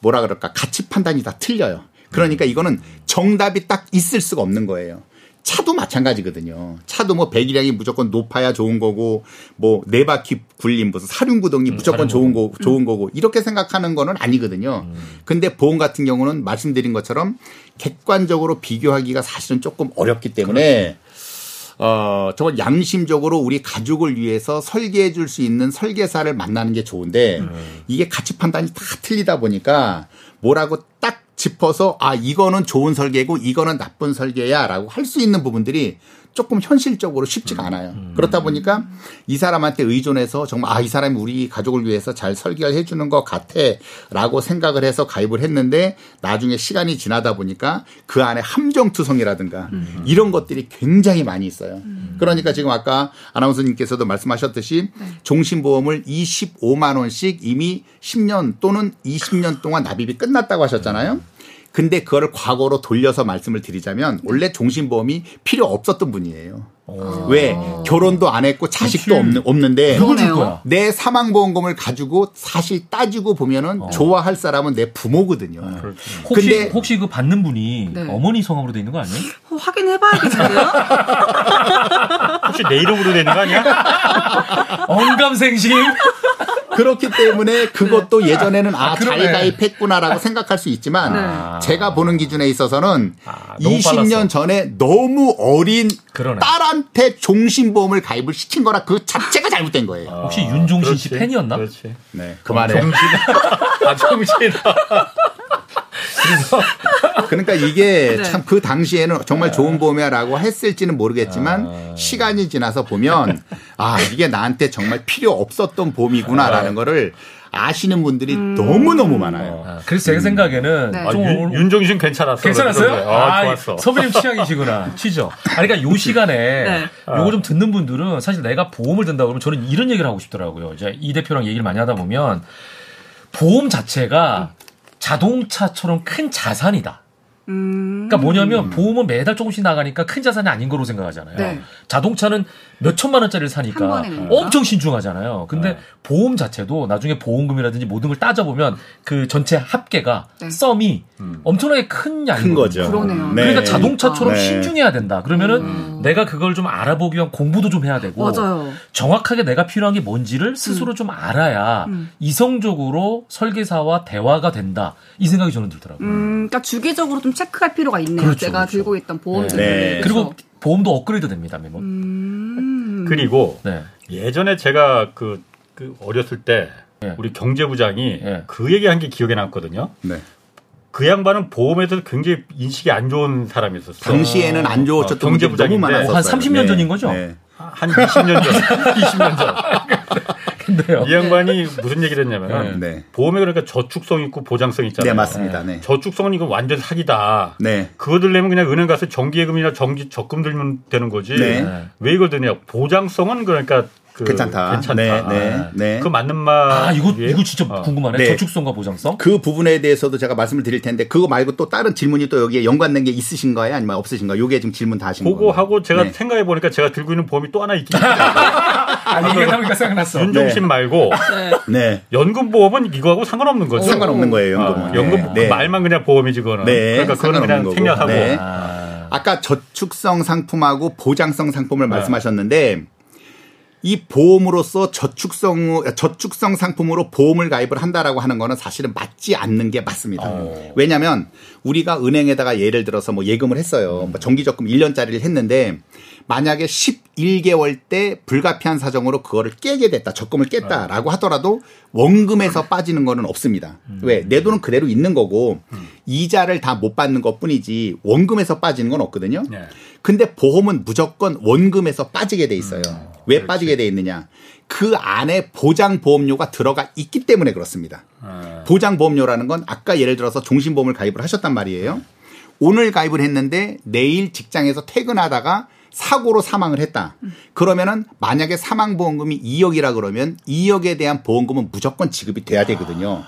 뭐라 그럴까 가치 판단이 다 틀려요. 그러니까 이거는 정답이 딱 있을 수가 없는 거예요. 차도 마찬가지거든요. 차도 뭐 배기량이 무조건 높아야 좋은 거고 뭐 네 바퀴 굴림 무슨 사륜 구동이 음, 무조건 좋은 거 좋은 거고 이렇게 생각하는 거는 아니거든요. 음. 근데 보험 같은 경우는 말씀드린 것처럼 객관적으로 비교하기가 사실은 조금 어렵기 때문에 그렇죠. 어, 정말 양심적으로 우리 가족을 위해서 설계해 줄 수 있는 설계사를 만나는 게 좋은데 음. 이게 가치 판단이 다 틀리다 보니까 뭐라고 딱 짚어서 아, 이거는 좋은 설계고 이거는 나쁜 설계야 라고 할 수 있는 부분들이 조금 현실적으로 쉽지가 음. 않아요. 음. 그렇다 보니까 이 사람한테 의존해서 정말 아, 이 사람이 우리 가족을 위해서 잘 설계를 해주는 것 같아 라고 생각을 해서 가입을 했는데 나중에 시간이 지나다 보니까 그 안에 함정투성이라든가 음. 이런 것들이 굉장히 많이 있어요. 그러니까 지금 아까 아나운서님께서도 말씀하셨듯이 네. 종신보험을 25만 원씩 이미 10년 또는 20년 동안 납입이 끝났다고 하셨잖아요. 근데 그거를 과거로 돌려서 말씀을 드리자면 원래 종신보험이 필요 없었던 분이에요. 오. 왜 결혼도 안 했고 자식도 없는, 없는 데 내 사망 보험금을 가지고 사실 따지고 보면은 어. 좋아할 사람은 내 부모거든요. 네. 그렇죠. 혹시 근데 혹시 그 받는 분이 네. 어머니 성함으로 돼 있는 거 아니에요? 어, 확인해 봐야겠는데요. 혹시 내 이름으로 되는 거 아니야? 언감생심. 그렇기 때문에 그것도 네. 예전에는 아, 잘 가입했구나라고 생각할 수 있지만 네. 제가 보는 기준에 있어서는 아, 20년 빨랐어. 전에 너무 어린 그러네. 딸한테 종신보험을 가입을 시킨 거라 그 자체가 잘못된 거예요. 아, 혹시 윤종신 그렇지. 씨 팬이었나? 그렇지. 네, 그만해. 종신. 아, 종신. 그래서 그러니까 이게 네. 참그 당시에는 정말 좋은 보험이야라고 했을지는 모르겠지만 아. 시간이 지나서 보면 아 이게 나한테 정말 필요 없었던 보험이구나라는 아. 거를 아시는 분들이 음. 너무 너무 많아요. 아, 그래서 제 생각에는 네. 좀 아, 윤, 윤종신 괜찮았어. 괜찮았어요? 아, 아, 좋았어. 서비님 취향이시구나. 취죠. 아 그러니까 요 시간에 네. 요거 좀 듣는 분들은 사실 내가 보험을 든다 그러면 저는 이런 얘기를 하고 싶더라고요. 이제 이 대표랑 얘기를 많이 하다 보면 보험 자체가 자동차처럼 큰 자산이다. 음. 그러니까 뭐냐면 보험은 매달 조금씩 나가니까 큰 자산이 아닌 거로 생각하잖아요. 네. 자동차는 몇 천만 원짜리를 사니까 엄청 신중하잖아요. 근데 네. 보험 자체도 나중에 보험금이라든지 모든 걸 따져보면 그 전체 합계가 네. 썸이 음. 엄청나게 큰 양인 큰 거죠. 그러네요. 네. 그러니까 자동차처럼 네. 신중해야 된다. 그러면은 음. 내가 그걸 좀 알아보기 위한 공부도 좀 해야 되고 맞아요. 정확하게 내가 필요한 게 뭔지를 스스로 음. 좀 알아야 음. 이성적으로 설계사와 대화가 된다. 이 생각이 저는 들더라고요. 음, 그러니까 주기적으로 좀 체크할 필요가 있네요. 그렇죠, 제가 그렇죠. 들고 있던 보험들. 네. 그리고 보험도 업그레이드 됩니다. 음. 그리고 네. 예전에 제가 그, 그 어렸을 때 네. 우리 경제부장이 네. 그 얘기한 게 기억에 남거든요. 네. 그 양반은 보험에 서 굉장히 인식이 안 좋은 사람이었어요. 당시에는 안 좋았던 어, 경제부장인데 한 30년 전인 거죠? 네. 한 20년 전, 20년 전. 근데요. 이 양반이 무슨 얘기를 했냐면 네. 네. 보험에 그러니까 저축성 있고 보장성 있잖아요. 네, 맞습니다. 네. 저축성은 이건 완전 사기다. 네. 그거 들려면 그냥 은행 가서 정기예금이나 정기 적금 들면 되는 거지. 네. 왜 이걸 드냐? 보장성은 그러니까 그 괜찮다. 괜찮다. 네, 네, 네. 그 맞는 말. 아, 이거 이거 진짜 어. 궁금하네. 네. 저축성과 보장성. 그 부분에 대해서도 제가 말씀을 드릴 텐데 그거 말고 또 다른 질문이 또 여기에 연관된 게 있으신가요? 아니면 없으신가요? 요게 지금 질문 다 하신 거예요. 그거 하고 제가 네. 생각해 보니까 제가 들고 있는 보험이 또 하나 있긴 있어요. 아니 이게 보니까 생각났어. 윤종신 네. 말고 네. 연금 보험은 이거하고 상관없는 거죠. 상관없는 거예요. 연금은. 어, 연금 네. 말만 그냥 보험이지 그거는. 네. 그러니까 그거는 그냥 생략하고. 네. 아. 아까 저축성 상품하고 보장성 상품을 말씀하셨는데 이 보험으로서 저축성 저축성 상품으로 보험을 가입을 한다라고 하는 거는 사실은 맞지 않는 게 맞습니다. 어. 왜냐하면 우리가 은행에다가 예를 들어서 뭐 예금을 했어요. 뭐 정기적금 1년짜리를 했는데 만약에 11개월 때 불가피한 사정으로 그거를 깨게 됐다. 적금을 깼다라고 하더라도 원금에서 빠지는 거는 없습니다. 음. 왜? 내 돈은 그대로 있는 거고 음. 이자를 다 못 받는 것 뿐이지 원금에서 빠지는 건 없거든요. 네. 근데 보험은 무조건 원금에서 빠지게 돼 있어요. 음. 왜. 빠지게 돼 있느냐? 그 안에 보장 보험료가 들어가 있기 때문에 그렇습니다. 아. 보장 보험료라는 건 아까 예를 들어서 종신보험을 가입을 하셨단 말이에요. 오늘 가입을 했는데 내일 직장에서 퇴근하다가 사고로 사망을 했다. 그러면은 만약에 사망보험금이 2억이라 그러면 2억에 대한 보험금은 무조건 지급이 돼야 되거든요.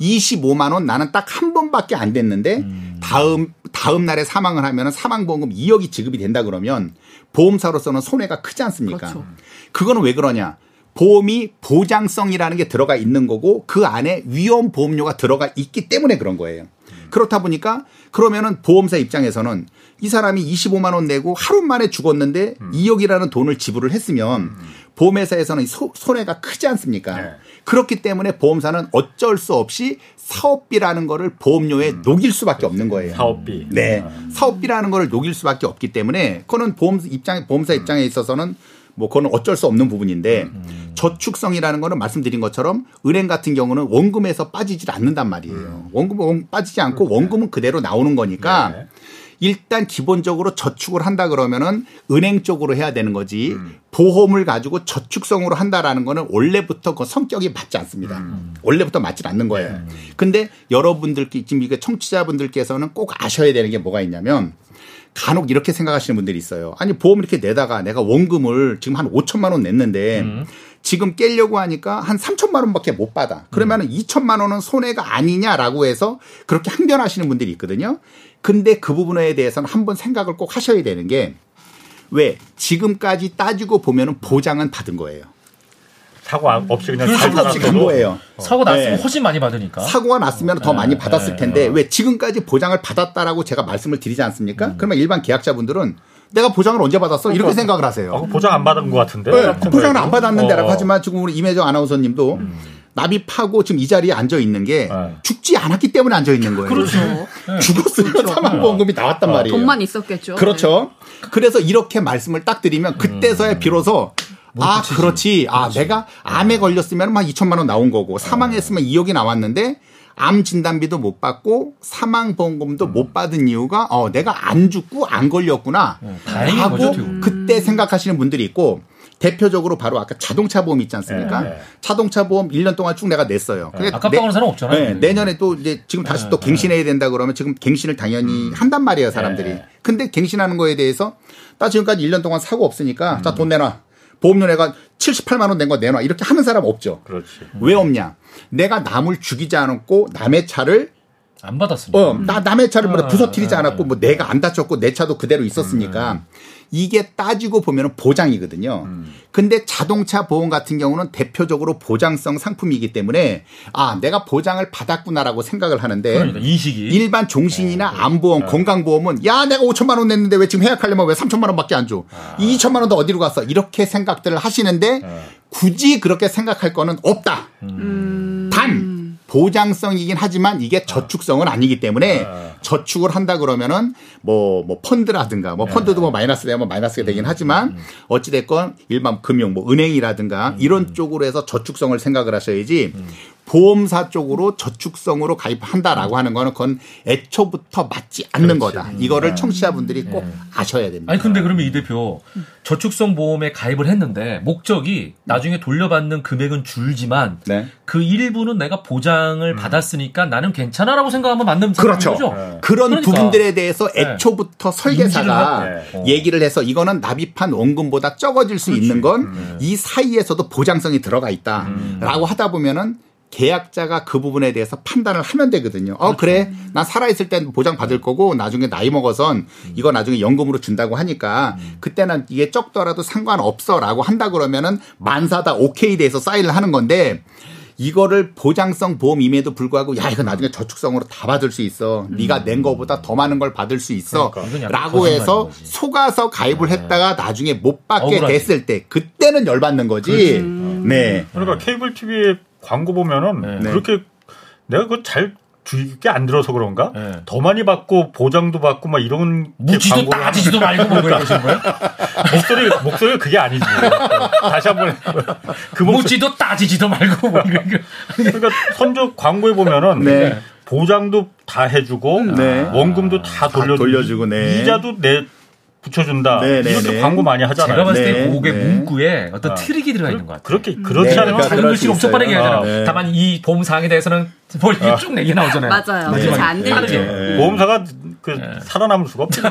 25만 원 나는 딱 한 번밖에 안 됐는데 다음 다음 날에 사망을 하면은 사망보험금 2억이 지급이 된다 그러면 보험사로서는 손해가 크지 않습니까? 그렇죠. 그거는 왜 그러냐? 보험이 보장성이라는 게 들어가 있는 거고 그 안에 위험 보험료가 들어가 있기 때문에 그런 거예요. 그렇다 보니까 그러면은 보험사 입장에서는 이 사람이 25만 원 내고 하루 만에 죽었는데 음. 2억이라는 돈을 지불을 했으면 음. 보험회사에서는 소, 손해가 크지 않습니까? 네. 그렇기 때문에 보험사는 어쩔 수 없이 사업비라는 거를 보험료에 음. 녹일 수밖에 없는 거예요. 사업비. 네. 음. 사업비라는 거를 녹일 수밖에 없기 때문에 그거는 보험 입장 보험사 음. 입장에 있어서는 뭐 그거는 어쩔 수 없는 부분인데 음. 저축성이라는 거는 말씀드린 것처럼 은행 같은 경우는 원금에서 빠지질 않는단 말이에요. 음. 원금 빠지지 않고 그렇죠. 원금은 그대로 나오는 거니까 네. 일단 기본적으로 저축을 한다 그러면은 은행 쪽으로 해야 되는 거지 음. 보험을 가지고 저축성으로 한다라는 거는 원래부터 그 성격이 맞지 않습니다. 음. 원래부터 맞지 않는 거예요. 음. 근데 여러분들께 지금 이게 청취자분들께서는 꼭 아셔야 되는 게 뭐가 있냐면 간혹 이렇게 생각하시는 분들이 있어요. 아니 보험 이렇게 내다가 내가 원금을 지금 한 5천만 원 냈는데 음. 지금 깰려고 하니까 한 3천만 원밖에 못 받아. 그러면 은 음. 2천만 원은 손해가 아니냐라고 해서 그렇게 항변하시는 분들이 있거든요. 근데 그 부분에 대해서는 한번 생각을 꼭 하셔야 되는 게 왜 지금까지 따지고 보면은 보장은 받은 거예요. 사고 없이 그냥 사고 없이 간 거예요. 사고 났으면 네. 훨씬 많이 받으니까. 사고가 났으면 더 네. 많이 받았을 텐데 네. 왜 지금까지 보장을 받았다라고 제가 말씀을 드리지 않습니까? 음. 그러면 일반 계약자분들은 내가 보장을 언제 받았어? 이렇게 그러니까. 생각을 하세요. 어, 보장 안 받은 것 같은데. 네, 보장을 안 받았는데라고 어. 하지만 지금 우리 임혜정 아나운서님도 음. 납입하고 지금 이 자리에 앉아 있는 게 네. 죽지 않았기 때문에 앉아 있는 거예요. 그렇죠. 네. 죽었으면 그렇죠. 사망보험금이 나왔단 어. 말이에요. 돈만 있었겠죠. 그렇죠. 그래서 이렇게 말씀을 딱 드리면 그때서야 음. 비로소 아, 그렇지. 아, 그렇지. 내가 암에 걸렸으면 막 2천만 원 나온 거고 사망했으면 2억이 나왔는데 암 진단비도 못 받고 사망 보험금도 음. 못 받은 이유가 어 내가 안 죽고 안 걸렸구나 음, 하고 거죠, 그때 생각하시는 분들이 있고 대표적으로 바로 아까 자동차 보험 있지 않습니까? 네, 네. 자동차 보험 1년 동안 쭉 내가 냈어요. 네. 아깝다고는 사람 없잖아요. 네, 내년에 또 이제 지금 다시 또 네, 갱신해야 된다 그러면 지금 갱신을 당연히 음. 한단 말이에요, 사람들이. 네. 근데 갱신하는 거에 대해서 나 지금까지 1년 동안 사고 없으니까 음. 자돈 내놔. 보험료내가 78만 원 낸 거 내놔. 이렇게 하는 사람 없죠. 그렇지. 왜 없냐? 내가 남을 죽이지 않았고 남의 차를 안 받았으니까. 어, 나 남의 차를 뭐 아, 부서뜨리지 아, 않았고 뭐 내가 안 다쳤고 내 차도 그대로 있었으니까 음. 이게 따지고 보면 보장이거든요. 음. 근데 자동차 보험 같은 경우는 대표적으로 보장성 상품이기 때문에 아 내가 보장을 받았구나라고 생각을 하는데 그러니까 인식이 일반 종신이나 네. 암보험, 네. 건강보험은 야 내가 5천만 원 냈는데 왜 지금 해약하려면 왜 3천만 원밖에 안 줘? 아. 2천만 원도 어디로 갔어? 이렇게 생각들을 하시는데 네. 굳이 그렇게 생각할 거는 없다. 음. 단 보장성이긴 하지만 이게 저축성은 아니기 때문에 아. 저축을 한다 그러면은 뭐, 뭐 펀드라든가 뭐 펀드도 뭐 마이너스 되면 마이너스가 되긴 하지만 어찌됐건 일반 금융 뭐 은행이라든가 이런 쪽으로 해서 저축성을 생각을 하셔야지 보험사 쪽으로 저축성으로 가입한다라고 하는 거는 그건 애초부터 맞지 않는 그렇지. 거다. 이거를 네. 청취자분들이 꼭 네. 아셔야 됩니다. 아니 근데 그러면 이 대표 저축성 보험에 가입을 했는데 목적이 나중에 돌려받는 금액은 줄지만 네. 그 일부는 내가 보장을 음. 받았으니까 나는 괜찮아라고 생각하면 맞는 그렇죠. 거죠. 네. 그런 그러니까. 부분들에 대해서 네. 애초부터 설계사가 네. 얘기를 해서 이거는 납입한 원금보다 적어질 수 그렇지. 있는 건이 음. 사이에서도 보장성이 들어가 있다라고 음. 하다 보면은 계약자가 그 부분에 대해서 판단을 하면 되거든요. 어. 그래. 난 살아있을 땐 보장 받을 거고 나중에 나이 먹어선 이거 나중에 연금으로 준다고 하니까 그때는 이게 적더라도 상관없어 라고 한다 그러면은 만사다 오케이 돼서 사인을 하는 건데 이거를 보장성 보험임에도 불구하고 야 이거 나중에 저축성으로 다 받을 수 있어. 음. 네가 낸 거보다 더 많은 걸 받을 수 있어. 그러니까. 라고 해서 속아서 가입을 네. 했다가 나중에 못 받게 억울하지. 됐을 때 그때는 열받는 거지. 음. 네. 그러니까 케이블 TV에 광고 보면은 네. 그렇게 내가 그거 잘 주의깊게 안 들어서 그런가? 네. 더 많이 받고 보장도 받고 막 이런 묻지도 따지지도 말고 뭐 그러신 거예요? 목소리 목소리가 그게 아니지. 다시 한번 그 묻지도 따지지도 말고 뭐 그러니까 선조 광고에 보면은 네. 보장도 다 해주고 네. 원금도 다 돌려주고, 다 돌려주고 네. 이자도 내 붙여준다. 네네 이것도 네. 광고 많이 하잖아요. 제가 봤을 때 네. 곡의 네. 문구에 어떤 아. 트릭이 들어가 있는 것 같아요. 그렇게 그렇지 않으면 그러니까 다른 글씨 엄청 빠르게 하잖아요. 네. 다만 이 보험 사항에 대해서는 뭘 아. 쭉 내게 나오잖아요. 맞아요. 네. 잘안 들리죠. 보험사가 그 살아남을 수가 없죠.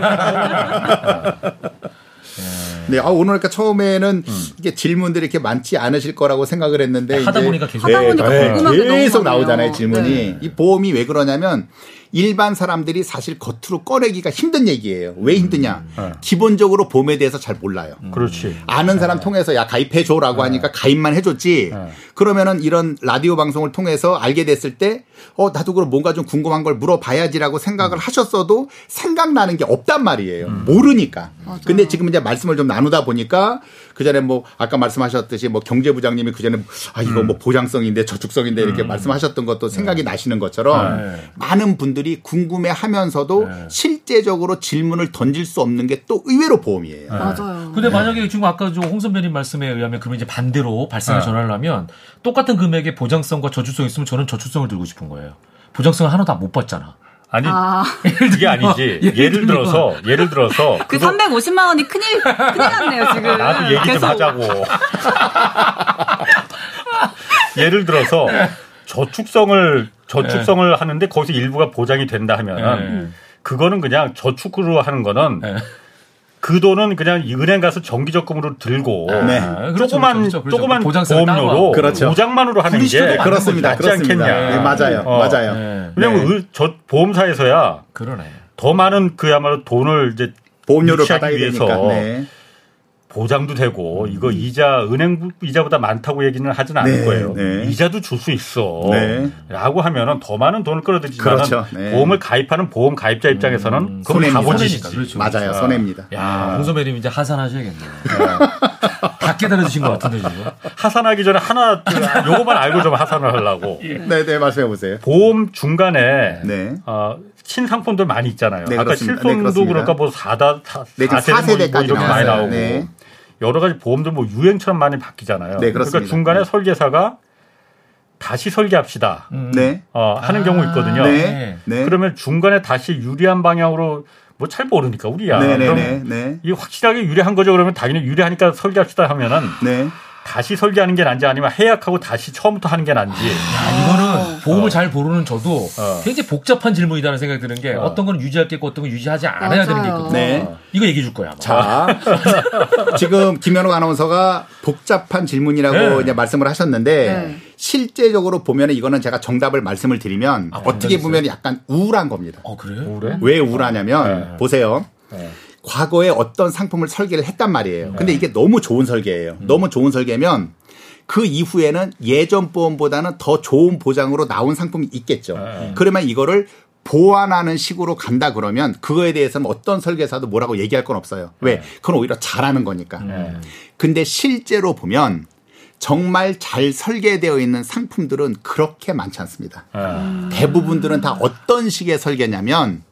네, 아, 오늘 그러니까 처음에는 음. 이게 질문들이 이렇게 많지 않으실 거라고 생각을 했는데 하다 보니까 계속 하다 보니까 네, 계속 나오잖아요 질문이. 네. 이 보험이 왜 그러냐면 일반 사람들이 사실 겉으로 꺼내기가 힘든 얘기예요. 왜 힘드냐? 음. 네. 기본적으로 보험에 대해서 잘 몰라요. 음. 그렇지. 아는 사람 네. 통해서 야 가입해 줘라고 네. 하니까 가입만 해줬지. 네. 그러면은 이런 라디오 방송을 통해서 알게 됐을 때, 어 나도 그럼 뭔가 좀 궁금한 걸 물어봐야지라고 생각을 음. 하셨어도 생각나는 게 없단 말이에요. 음. 모르니까. 맞아. 근데 지금 이제 말씀을 좀 나누다 보니까 그 전에 뭐 아까 말씀하셨듯이 뭐 경제부장님이 그 전에 아 이거 뭐 음. 보장성인데 저축성인데 이렇게 음. 말씀하셨던 것도 생각이 나시는 것처럼 많은 분들 분들이 궁금해 하면서도 네. 실제적으로 질문을 던질 수 없는 게 또 의외로 보험이에요. 네. 맞아요. 근데 만약에 지금 아까 홍 선배님 말씀에 의하면 그러면 이제 반대로 발생을 네. 전환을 하면 똑같은 금액의 보장성과 저축성 있으면 저는 저축성을 들고 싶은 거예요. 보장성을 하나도 못 받잖아. 아니 아. 그게 아니지. 예를, 예를 들어서 예를 들어서 그 350만 원이 큰일 큰일 났네요 지금. 나도 얘기 계속. 좀 하자고. 예를 들어서 저축성을 저축성을 네. 하는데 거기서 일부가 보장이 된다 하면 네. 그거는 그냥 저축으로 하는 거는 네. 그 돈은 그냥 은행 가서 정기적금으로 들고 네. 그렇죠, 조그만 그렇죠, 그렇죠. 조그만 보험료로 그렇죠. 보장만으로 하는 게 그렇습니다. 그렇습니다. 네, 맞아요. 어. 맞아요. 네. 왜냐면 저 보험사에서야 그러네. 더 많은 그야말로 돈을 이제 보험료를 받아야 위해서 되니까. 보장도 되고 이거 이자 은행 이자보다 많다고 얘기는 하진 않을 네, 거예요. 네. 이자도 줄 수 있어. 네. 라고 하면은 더 많은 돈을 끌어들이지만 그렇죠. 네. 보험을 가입하는 보험 가입자 입장에서는 음, 그건 가보지니까 그렇죠. 맞아요. 손해입니다. 야, 홍소매님 이제 하산하셔야겠네요. 다 깨달아주신 것 같은데 지금. 하산하기 전에 하나 요거만 알고 좀 하산을 하려고. 네, 네, 말씀해 보세요. 보험 중간에 네. 어, 신상품들 많이 있잖아요. 네, 아까 실손도 네, 그러니까 뭐 4다 4, 네, 4세대 뭐 이렇게 많이 나오고 네. 여러 가지 보험들 뭐 유행처럼 많이 바뀌잖아요. 네, 그렇습니다. 그러니까 중간에 설계사가 다시 설계합시다. 음. 네. 어, 하는 아, 경우 있거든요. 네. 네. 그러면 중간에 다시 유리한 방향으로 뭐 잘 모르니까 우리야. 네, 네, 그럼 네, 네. 이 확실하게 유리한 거죠. 그러면 당연히 유리하니까 설계합시다 하면은 네. 다시 설계하는 게 난지 아니면 해약하고 다시 처음부터 하는 게 난지. 야, 이거는 보험을 어. 잘 모르는 저도 어. 굉장히 복잡한 질문이라는 생각이 드는 게 어. 떤 유지할 게 있고 어떤 건 유지하지 않아야 맞아요. 되는 게 있거든요. 네. 이거 얘기해 줄 거야. 아마. 자, 지금 김현욱 아나운서가 복잡한 질문이라고 네. 이제 말씀을 하셨는데 네. 실제적으로 보면 이거는 제가 정답을 말씀을 드리면 아, 어떻게 보면 약간 우울한 겁니다. 어, 그래요? 우울해? 왜 우울하냐면 네. 보세요. 네. 과거에 어떤 상품을 설계를 했단 말이에요. 근데 이게 너무 좋은 설계예요. 음. 너무 좋은 설계면 그 이후에는 예전 보험보다는 더 좋은 보장으로 나온 상품이 있겠죠. 네. 그러면 이거를 보완하는 식으로 간다 그러면 그거에 대해서는 어떤 설계사도 뭐라고 얘기할 건 없어요. 왜? 네. 그건 오히려 잘하는 거니까. 네. 근데 실제로 보면 정말 잘 설계되어 있는 상품들은 그렇게 많지 않습니다. 대부분들은 다 어떤 식의 설계냐면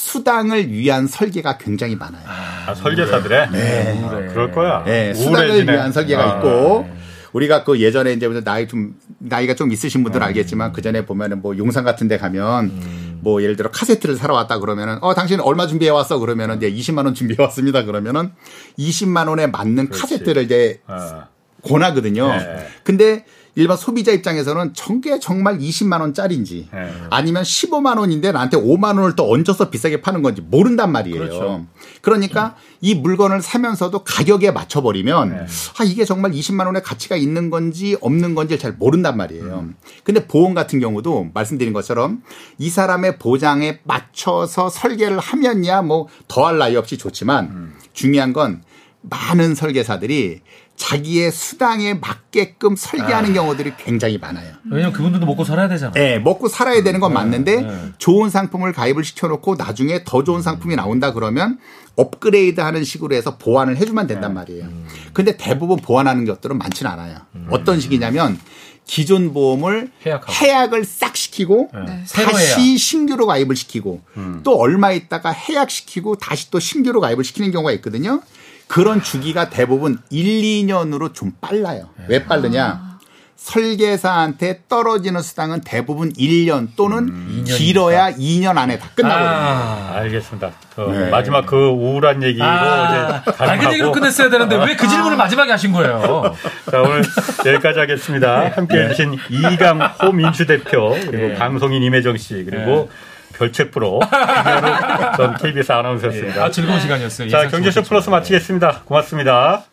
수당을 위한 설계가 굉장히 많아요. 아, 설계사들의? 네. 아, 그럴 거야. 네. 수당을 위한 설계가 아, 있고 네. 우리가 그 예전에 이제 나이 좀 나이가 좀 있으신 분들은 음. 알겠지만 그 전에 보면은 뭐 용산 같은 데 가면 음. 뭐 예를 들어 카세트를 사러 왔다 그러면은 어 당신 얼마 준비해 왔어 그러면은 이제 20만 원 준비해 왔습니다 그러면은 20만 원에 맞는 그렇지. 카세트를 이제 어. 권하거든요. 네. 근데 일반 소비자 입장에서는 전게 정말 20만 원짜리인지 네. 아니면 15만 원인데 나한테 5만 원을 또 얹어서 비싸게 파는 건지 모른단 말이에요. 그렇죠. 그러니까 이 물건을 사면서도 가격에 맞춰 버리면 네. 아 이게 정말 20만 원의 가치가 있는 건지 없는 건지 잘 모른단 말이에요. 음. 근데 보험 같은 경우도 말씀드린 것처럼 이 사람의 보장에 맞춰서 설계를 하면야 뭐 더할 나위 없이 좋지만 음. 중요한 건 많은 설계사들이 자기의 수당에 맞게끔 설계하는 아. 경우들이 굉장히 많아요. 왜냐면 그분들도 먹고 살아야 되잖아요. 네, 먹고 살아야 되는 건 네, 맞는데 네. 좋은 상품을 가입을 시켜놓고 나중에 더 좋은 상품이 나온다 그러면 업그레이드 하는 식으로 해서 보완을 해주면 된단 네. 말이에요. 음. 근데 대부분 보완하는 것들은 많지는 않아요. 음. 어떤 식이냐면 기존 보험을 해약하고. 해약을 싹 시키고 네. 다시 신규로 가입을 시키고 음. 또 얼마 있다가 해약시키고 다시 또 신규로 가입을 시키는 경우가 있거든요. 그런 주기가 대부분 1, 2년으로 좀 빨라요. 왜 빠르냐? 아. 설계사한테 떨어지는 수당은 대부분 1년 또는 음, 길어야 2년 안에 다 끝나거든요. 아, 알겠습니다. 그 네. 마지막 그 우울한 얘기로 아, 이제 밝은 얘기로 끝냈어야 되는데 왜 그 질문을 마지막에 하신 거예요? 자 오늘 여기까지 하겠습니다. 네. 함께해 주신 이강 호민주 대표 그리고 네. 방송인 임혜정 씨 그리고 네. 별책 프로 전 KBS 아나운서였습니다. 아, 즐거운 시간이었어요. 자 경제쇼 플러스 마치겠습니다. 고맙습니다.